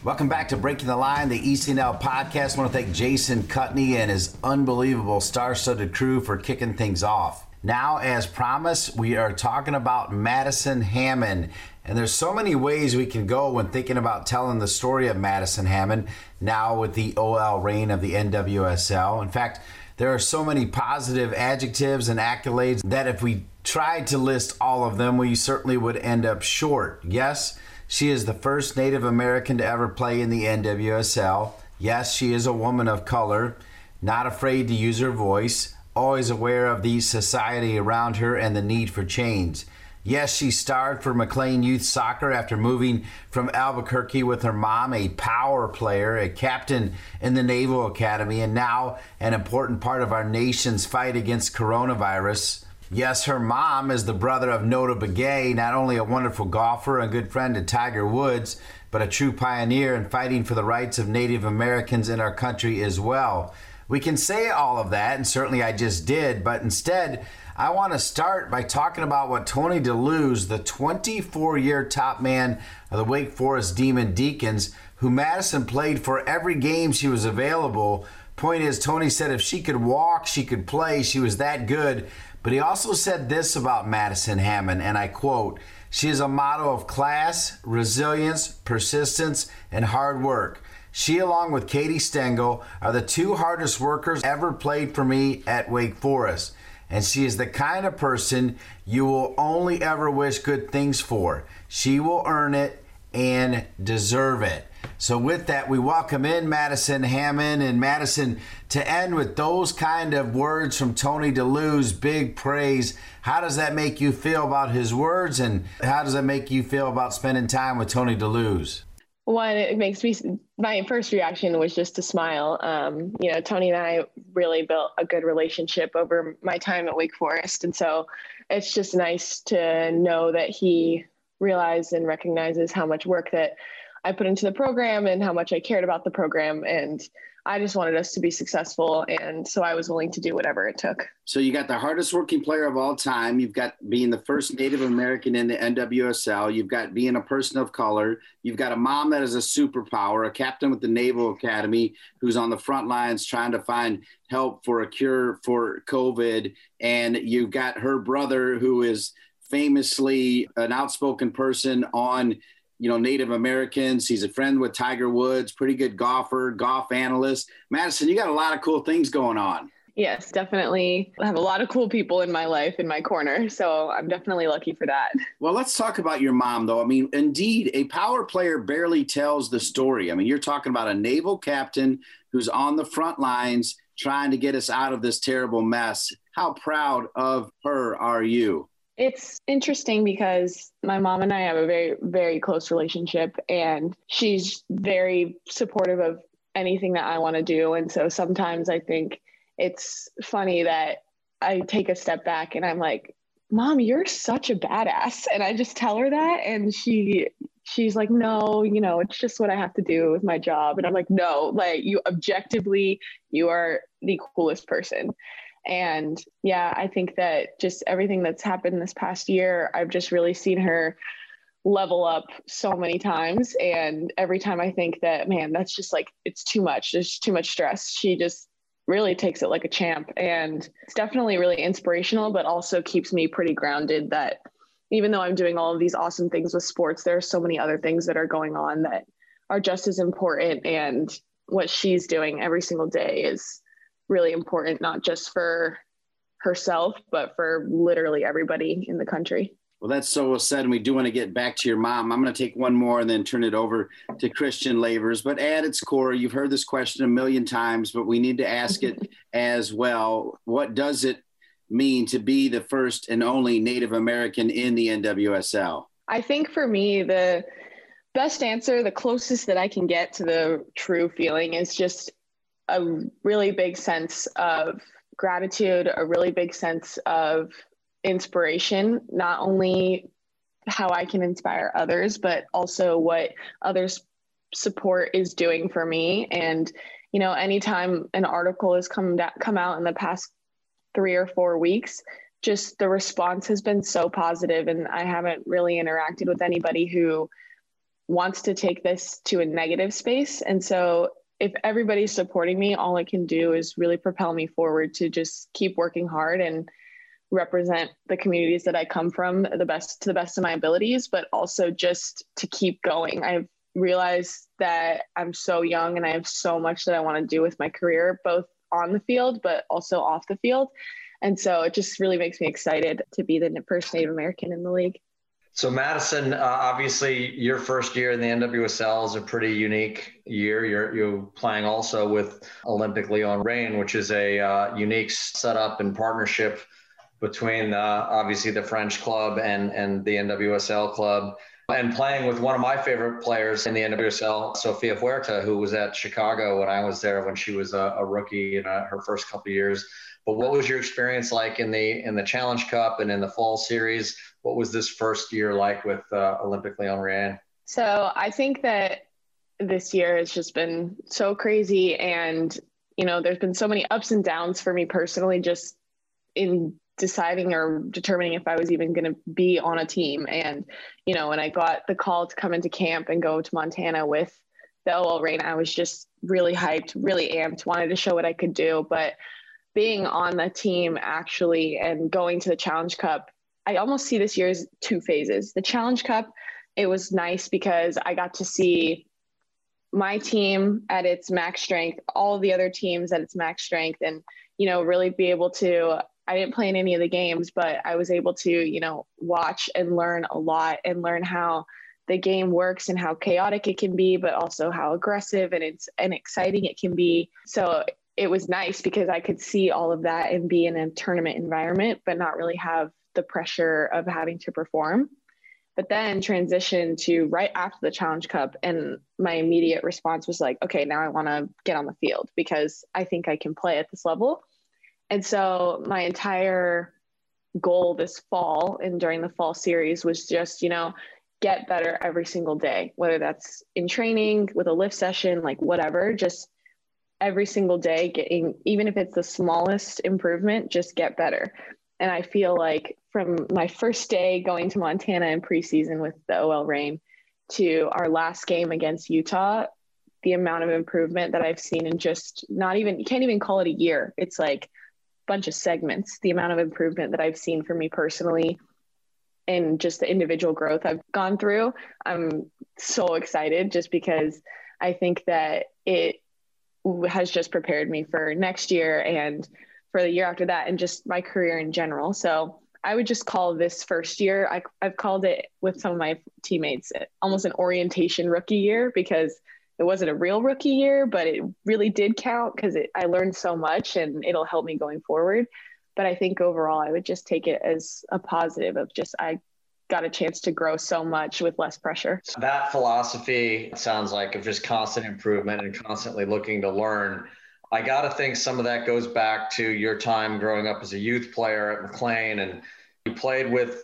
Welcome back to Breaking the Line, the ECNL podcast. I want to thank Jason Kutney and his unbelievable star studded crew for kicking things off. Now, as promised, we are talking about Madison Hammond. And there's so many ways we can go when thinking about telling the story of Madison Hammond now with the OL reign of the NWSL. In fact, there are so many positive adjectives and accolades that if we tried to list all of them, we certainly would end up short. Yes, she is the first Native American to ever play in the NWSL. Yes, she is a woman of color, not afraid to use her voice, always aware of the society around her and the need for change. Yes, she starred for McLean Youth Soccer after moving from Albuquerque with her mom, a power player, a captain in the Naval Academy, and now an important part of our nation's fight against coronavirus. Yes, her mom is the brother of Notah Begay, not only a wonderful golfer and good friend to Tiger Woods, but a true pioneer in fighting for the rights of Native Americans in our country as well. We can say all of that, and certainly I just did, but instead, I want to start by talking about what Tony da Luz, the 24 year top man of the Wake Forest Demon Deacons, who Madison played for every game she was available. Point is, Tony said if she could walk, she could play. She was that good. But he also said this about Madison Hammond, and I quote, She is a model of class, resilience, persistence, and hard work. She, along with Katie Stengel, are the two hardest workers ever played for me at Wake Forest and she is the kind of person you will only ever wish good things for. She will earn it and deserve it. So, with that, we welcome in Madison Hammond and Madison to end with those kind of words from Tony da Luz, big praise. How does that make you feel about his words, and how does that make you feel about spending time with Tony da Luz? One it makes me my first reaction was just to smile. Um, you know tony and i really built a good relationship over my time at wake forest. And so it's just nice to know that he realizes and recognizes how much work that i put into the program and how much i cared about the program. And I just wanted us to be successful. And so I was willing to do whatever it took. So you got the hardest working player of all time. You've got being the first Native American in the NWSL. You've got being a person of color. You've got a mom that is a superpower, a captain with the Naval Academy who's on the front lines trying to find help for a cure for COVID. And you've got her brother who is famously an outspoken person on you know, Native Americans. He's a friend with Tiger Woods, pretty good golfer, golf analyst. Madison, you got a lot of cool things going on. Yes, definitely. I have a lot of cool people in my life in my corner. So I'm definitely lucky for that. Well, let's talk about your mom, though. I mean, indeed, a power player barely tells the story. I mean, you're talking about a naval captain who's on the front lines trying to get us out of this terrible mess. How proud of her are you? It's interesting because my mom and I have a very, very close relationship, and she's very supportive of anything that I want to do. And so sometimes I think it's funny that I take a step back and I'm like, Mom, you're such a badass. And I just tell her that. And she, she's like, No, you know, it's just what I have to do with my job. And I'm like, No, like you objectively, you are the coolest person. And yeah, I think that just everything that's happened this past year, I've just really seen her level up so many times. And every time I think that, man, that's just like, it's too much, there's too much stress, she just really takes it like a champ. And it's definitely really inspirational, but also keeps me pretty grounded that even though I'm doing all of these awesome things with sports, there are so many other things that are going on that are just as important. And what she's doing every single day is really important, not just for herself, but for literally everybody in the country. Well, that's so well said. And we do want to get back to your mom. I'm going to take one more and then turn it over to Christian Lavers. But at its core, you've heard this question a million times, but we need to ask it as well. What does it mean to be the first and only Native American in the NWSL? I think for me, the best answer, the closest that I can get to the true feeling is just a really big sense of gratitude, a really big sense of inspiration, not only how I can inspire others, but also what others support is doing for me. And, you know, anytime an article has come, da- come out in the past three or four weeks, just the response has been so positive and I haven't really interacted with anybody who wants to take this to a negative space. And so if everybody's supporting me, all I can do is really propel me forward to just keep working hard and represent the communities that I come from the best to the best of my abilities, but also just to keep going. I've realized that I'm so young and I have so much that I want to do with my career, both on the field, but also off the field. And so it just really makes me excited to be the first Native American in the league. So, Madison, uh, obviously, your first year in the NWSL is a pretty unique year. You're you're playing also with Olympique Lyon Reign, which is a uh, unique setup and partnership between uh, obviously the French club and and the NWSL club and playing with one of my favorite players in the NWSL, Sofia Huerta, who was at Chicago when I was there when she was a, a rookie in uh, her first couple years. But what was your experience like in the in the Challenge Cup and in the fall series? What was this first year like with uh, Olympique Lyon Reign? So I think that this year has just been so crazy, and you know, there's been so many ups and downs for me personally, just in deciding or determining if I was even going to be on a team. And, you know, when I got the call to come into camp and go to Montana with the OL Reign, I was just really hyped, really amped, wanted to show what I could do. But being on the team actually and going to the Challenge Cup, I almost see this year as two phases. The Challenge Cup, it was nice because I got to see my team at its max strength, all the other teams at its max strength, and you know, really be able to I didn't play in any of the games, but I was able to, you know, watch and learn a lot and learn how the game works and how chaotic it can be, but also how aggressive and it's and exciting it can be. So it was nice because I could see all of that and be in a tournament environment, but not really have the pressure of having to perform. But then transition to right after the Challenge Cup, and my immediate response was like, okay, now I want to get on the field because I think I can play at this level and so my entire goal this fall and during the fall series was just, you know, get better every single day, whether that's in training with a lift session, like whatever, just every single day getting, even if it's the smallest improvement, just get better. And I feel like from my first day going to Montana in preseason with the OL Reign to our last game against Utah, the amount of improvement that I've seen in just not even, you can't even call it a year. It's like a bunch of segments, the amount of improvement that I've seen for me personally and just the individual growth I've gone through. I'm so excited just because I think that it has just prepared me for next year and for the year after that and just my career in general. So I would just call this first year, I, I've called it with some of my teammates uh, almost an orientation rookie year because it wasn't a real rookie year, but it really did count because I learned so much and it'll help me going forward. But I think overall, I would just take it as a positive of just I got a chance to grow so much with less pressure. That philosophy sounds like of just constant improvement and constantly looking to learn. I got to think some of that goes back to your time growing up as a youth player at McLean and you played with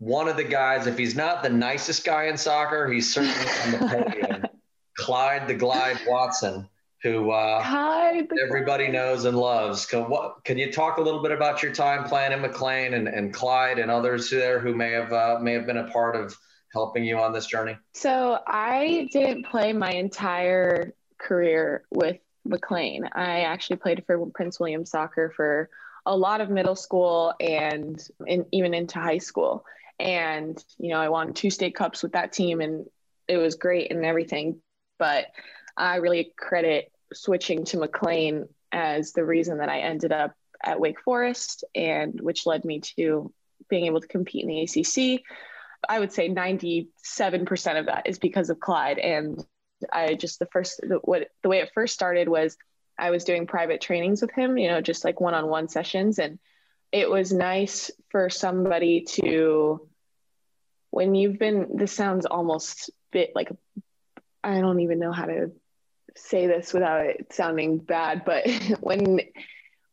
one of the guys, if he's not the nicest guy in soccer, he's certainly on the podium. Clyde the Glide Watson, who uh, everybody knows and loves. Can, what, can you talk a little bit about your time playing in McLean and, and Clyde and others there who may have uh, may have been a part of helping you on this journey? So I didn't play my entire career with McLean. I actually played for Prince William Soccer for a lot of middle school and in, even into high school. And you know, I won two state cups with that team, and it was great and everything but I really credit switching to McLean as the reason that I ended up at Wake Forest and which led me to being able to compete in the ACC. I would say 97% of that is because of Clyde. And I just, the first, the, what, the way it first started was I was doing private trainings with him, you know, just like one on one sessions. And it was nice for somebody to, when you've been, this sounds almost bit like I don't even know how to say this without it sounding bad, but when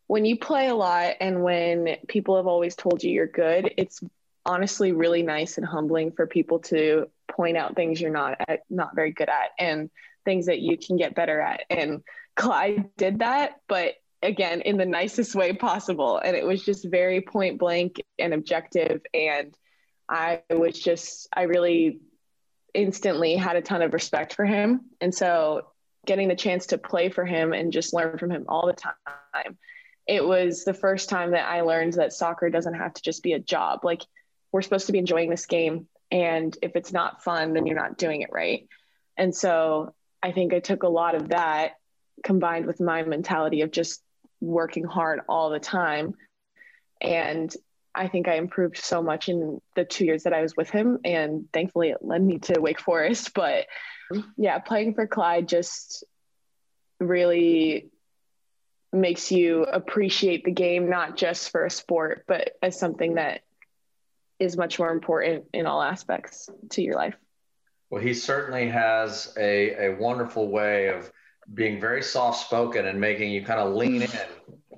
when you play a lot and when people have always told you you're good, it's honestly really nice and humbling for people to point out things you're not at, not very good at and things that you can get better at. And Clyde did that, but again in the nicest way possible and it was just very point blank and objective and I was just I really instantly had a ton of respect for him. And so getting the chance to play for him and just learn from him all the time it was the first time that I learned that soccer doesn't have to just be a job. Like we're supposed to be enjoying this game. And if it's not fun, then you're not doing it right. And so I think I took a lot of that combined with my mentality of just working hard all the time. And I think I improved so much in the two years that I was with him. And thankfully, it led me to Wake Forest. But yeah, playing for Clyde just really makes you appreciate the game, not just for a sport, but as something that is much more important in all aspects to your life. Well, he certainly has a, a wonderful way of being very soft spoken and making you kind of lean in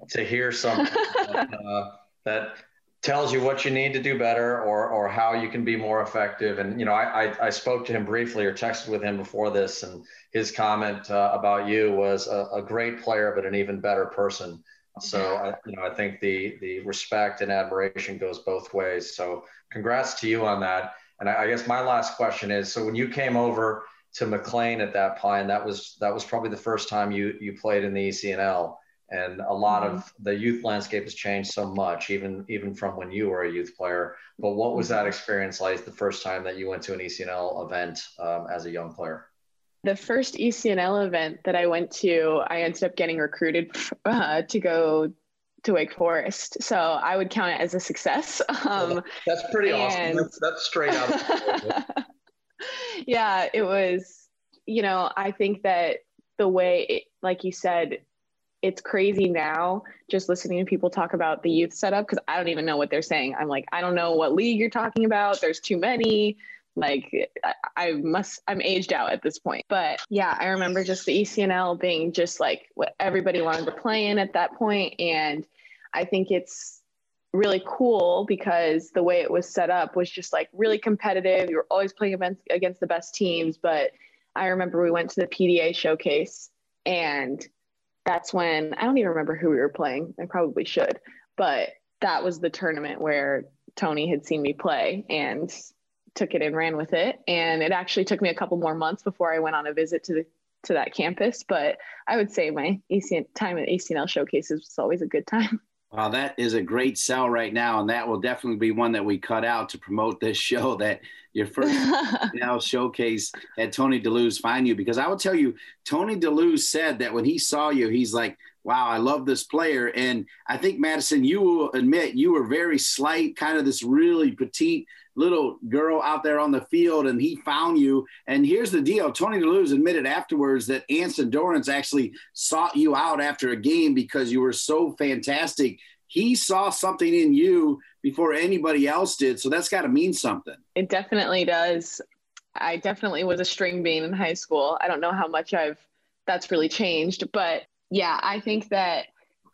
to hear something that, uh, that, tells you what you need to do better or, or how you can be more effective. And, you know, I, I, I spoke to him briefly or texted with him before this, and his comment uh, about you was a, a, great player, but an even better person. So, I, you know, I think the, the respect and admiration goes both ways. So congrats to you on that. And I, I guess my last question is, so when you came over to McLean at that point, that was, that was probably the first time you, you played in the ECNL and a lot mm-hmm. of the youth landscape has changed so much even even from when you were a youth player. But what was that mm-hmm. experience like the first time that you went to an ecnl event um, as a young player? The first ecnl event that i went to i ended up getting recruited uh, to go to wake forest. So i would count it as a success. Um, that's pretty and... awesome that's, that's straight out yeah it was you know i think that the way it, like you said it's crazy now just listening to people talk about the youth setup because I don't even know what they're saying. I'm like, I don't know what league you're talking about. There's too many. Like, I, must, I'm aged out at this point. But yeah, I remember just the ECNL being just like what everybody wanted to play in at that point. And I think it's really cool because the way it was set up was just like really competitive. You were always playing against, against the best teams. But I remember we went to the PDA showcase and that's when I don't even remember who we were playing. I probably should, but that was the tournament where Tony had seen me play and took it and ran with it. And it actually took me a couple more months before I went on a visit to the to that campus. But I would say my ECN, time at ECNL showcases was always a good time. Well, that is a great sell right now, and that will definitely be one that we cut out to promote this show. That your first now showcase at Tony da Luz find you because I will tell you, Tony da Luz said that when he saw you, he's like, "Wow, I love this player." And I think Madison, you will admit you were very slight, kind of this really petite little girl out there on the field and he found you. And here's the deal Tony da Luz admitted afterwards that Anson Dorrance actually sought you out after a game because you were so fantastic. He saw something in you before anybody else did. So that's got to mean something. It definitely does. I definitely was a string bean in high school. I don't know how much I've that's really changed, but yeah, I think that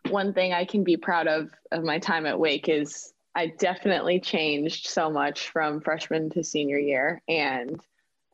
one thing I can be proud of of my time at Wake is I definitely changed so much from freshman to senior year. And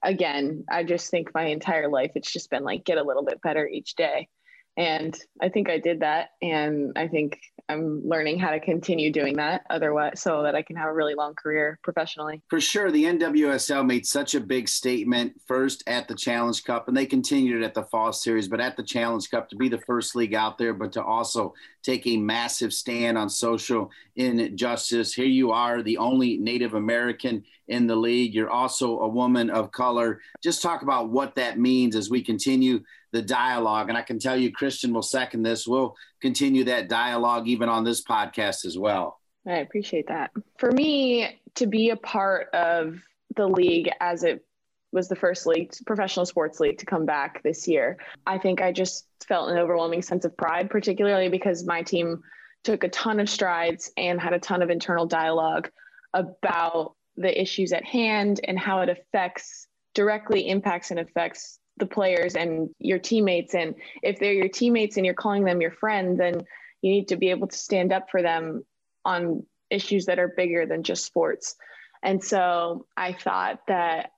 again, I just think my entire life, it's just been like get a little bit better each day. And I think I did that. And I think I'm learning how to continue doing that otherwise so that I can have a really long career professionally. For sure. The NWSL made such a big statement first at the Challenge Cup and they continued it at the Fall Series, but at the Challenge Cup to be the first league out there, but to also take a massive stand on social injustice. Here you are, the only Native American in the league. You're also a woman of color. Just talk about what that means as we continue the dialogue. And I can tell you, Christian will second this. We'll continue that dialogue even on this podcast as well. I appreciate that. For me, to be a part of the league as it was the first league, professional sports league to come back this year, I think I just felt an overwhelming sense of pride, particularly because my team took a ton of strides and had a ton of internal dialogue about the issues at hand and how it affects directly impacts and affects the players and your teammates and if they're your teammates and you're calling them your friend then you need to be able to stand up for them on issues that are bigger than just sports. And so i thought that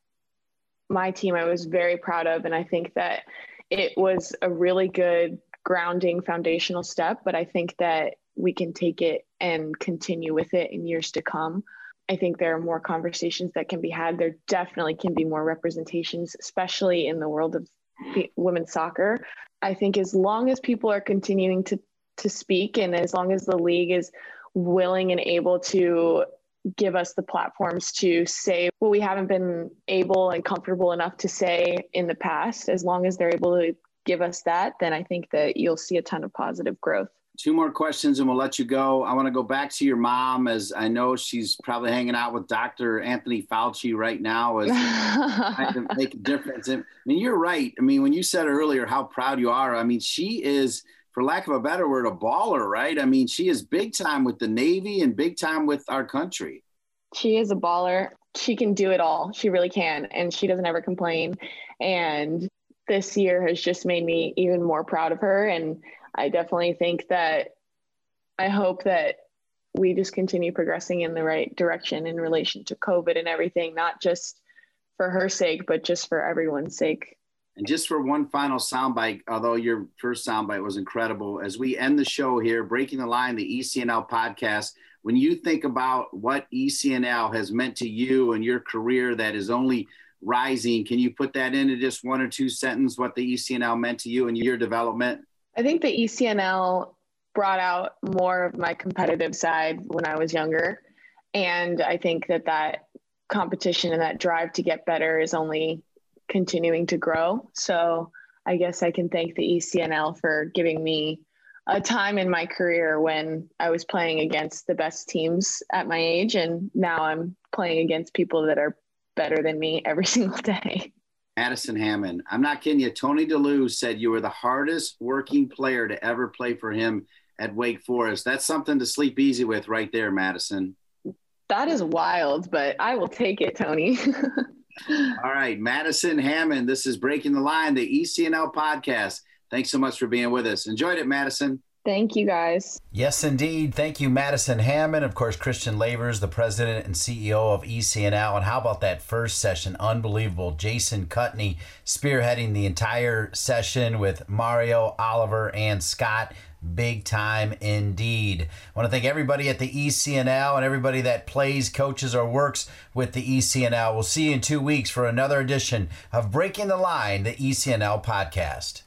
my team i was very proud of and i think that it was a really good grounding foundational step but i think that we can take it and continue with it in years to come I think there are more conversations that can be had. There definitely can be more representations, especially in the world of women's soccer. I think as long as people are continuing to to speak. And as long as the league is willing and able to give us the platforms to say what we haven't been able and comfortable enough to say in the past, as long as they're able to give us that, then I think that you'll see a ton of positive growth. Two more questions and we'll let you go. I want to go back to your mom as I know she's probably hanging out with Dr. Anthony Fauci right now as trying to make a difference. And, I mean, you're right. I mean, when you said earlier how proud you are, I mean, she is, for lack of a better word, a baller, right? I mean, she is big time with the Navy and big time with our country. She is a baller. She can do it all. She really can. And she doesn't ever complain. And this year has just made me even more proud of her. And I definitely think that I hope that we just continue progressing in the right direction in relation to COVID and everything, not just for her sake, but just for everyone's sake. And just for one final soundbite, although your first soundbite was incredible, as we end the show here, Breaking the Line, the ECNL podcast, when you think about what ECNL has meant to you and your career that is only rising, can you put that into just one or two sentences what the ECNL meant to you and your development? I think the ECNL brought out more of my competitive side when I was younger. And I think that that competition and that drive to get better is only continuing to grow. So I guess I can thank the ECNL for giving me a time in my career when I was playing against the best teams at my age. And now I'm playing against people that are better than me every single day. Madison Hammond. I'm not kidding you. Tony da Luz said you were the hardest working player to ever play for him at Wake Forest. That's something to sleep easy with right there, Madison. That is wild, but I will take it, Tony. All right, Madison Hammond. This is Breaking the Line, the ECNL podcast. Thanks so much for being with us. Enjoyed it, Madison. Thank you, guys. Yes, indeed. Thank you, Madison Hammond. Of course, Christian Lavers, the president and CEO of ECNL. And how about that first session? Unbelievable. Jason Kutney spearheading the entire session with Mario, Oliver, and Scott. Big time indeed. I want to thank everybody at the ECNL and everybody that plays, coaches, or works with the ECNL. We'll see you in two weeks for another edition of Breaking the Line, the ECNL podcast.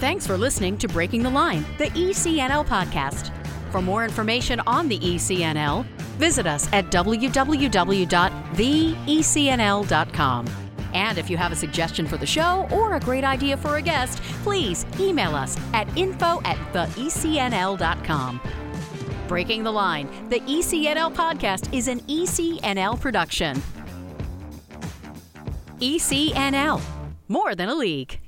Thanks for listening to Breaking the Line, the ECNL podcast. For more information on the ECNL, visit us at www.theecnl.com. And if you have a suggestion for the show or a great idea for a guest, please email us at info at theecnl.com. Breaking the Line, the ECNL podcast is an ECNL production. ECNL, more than a league.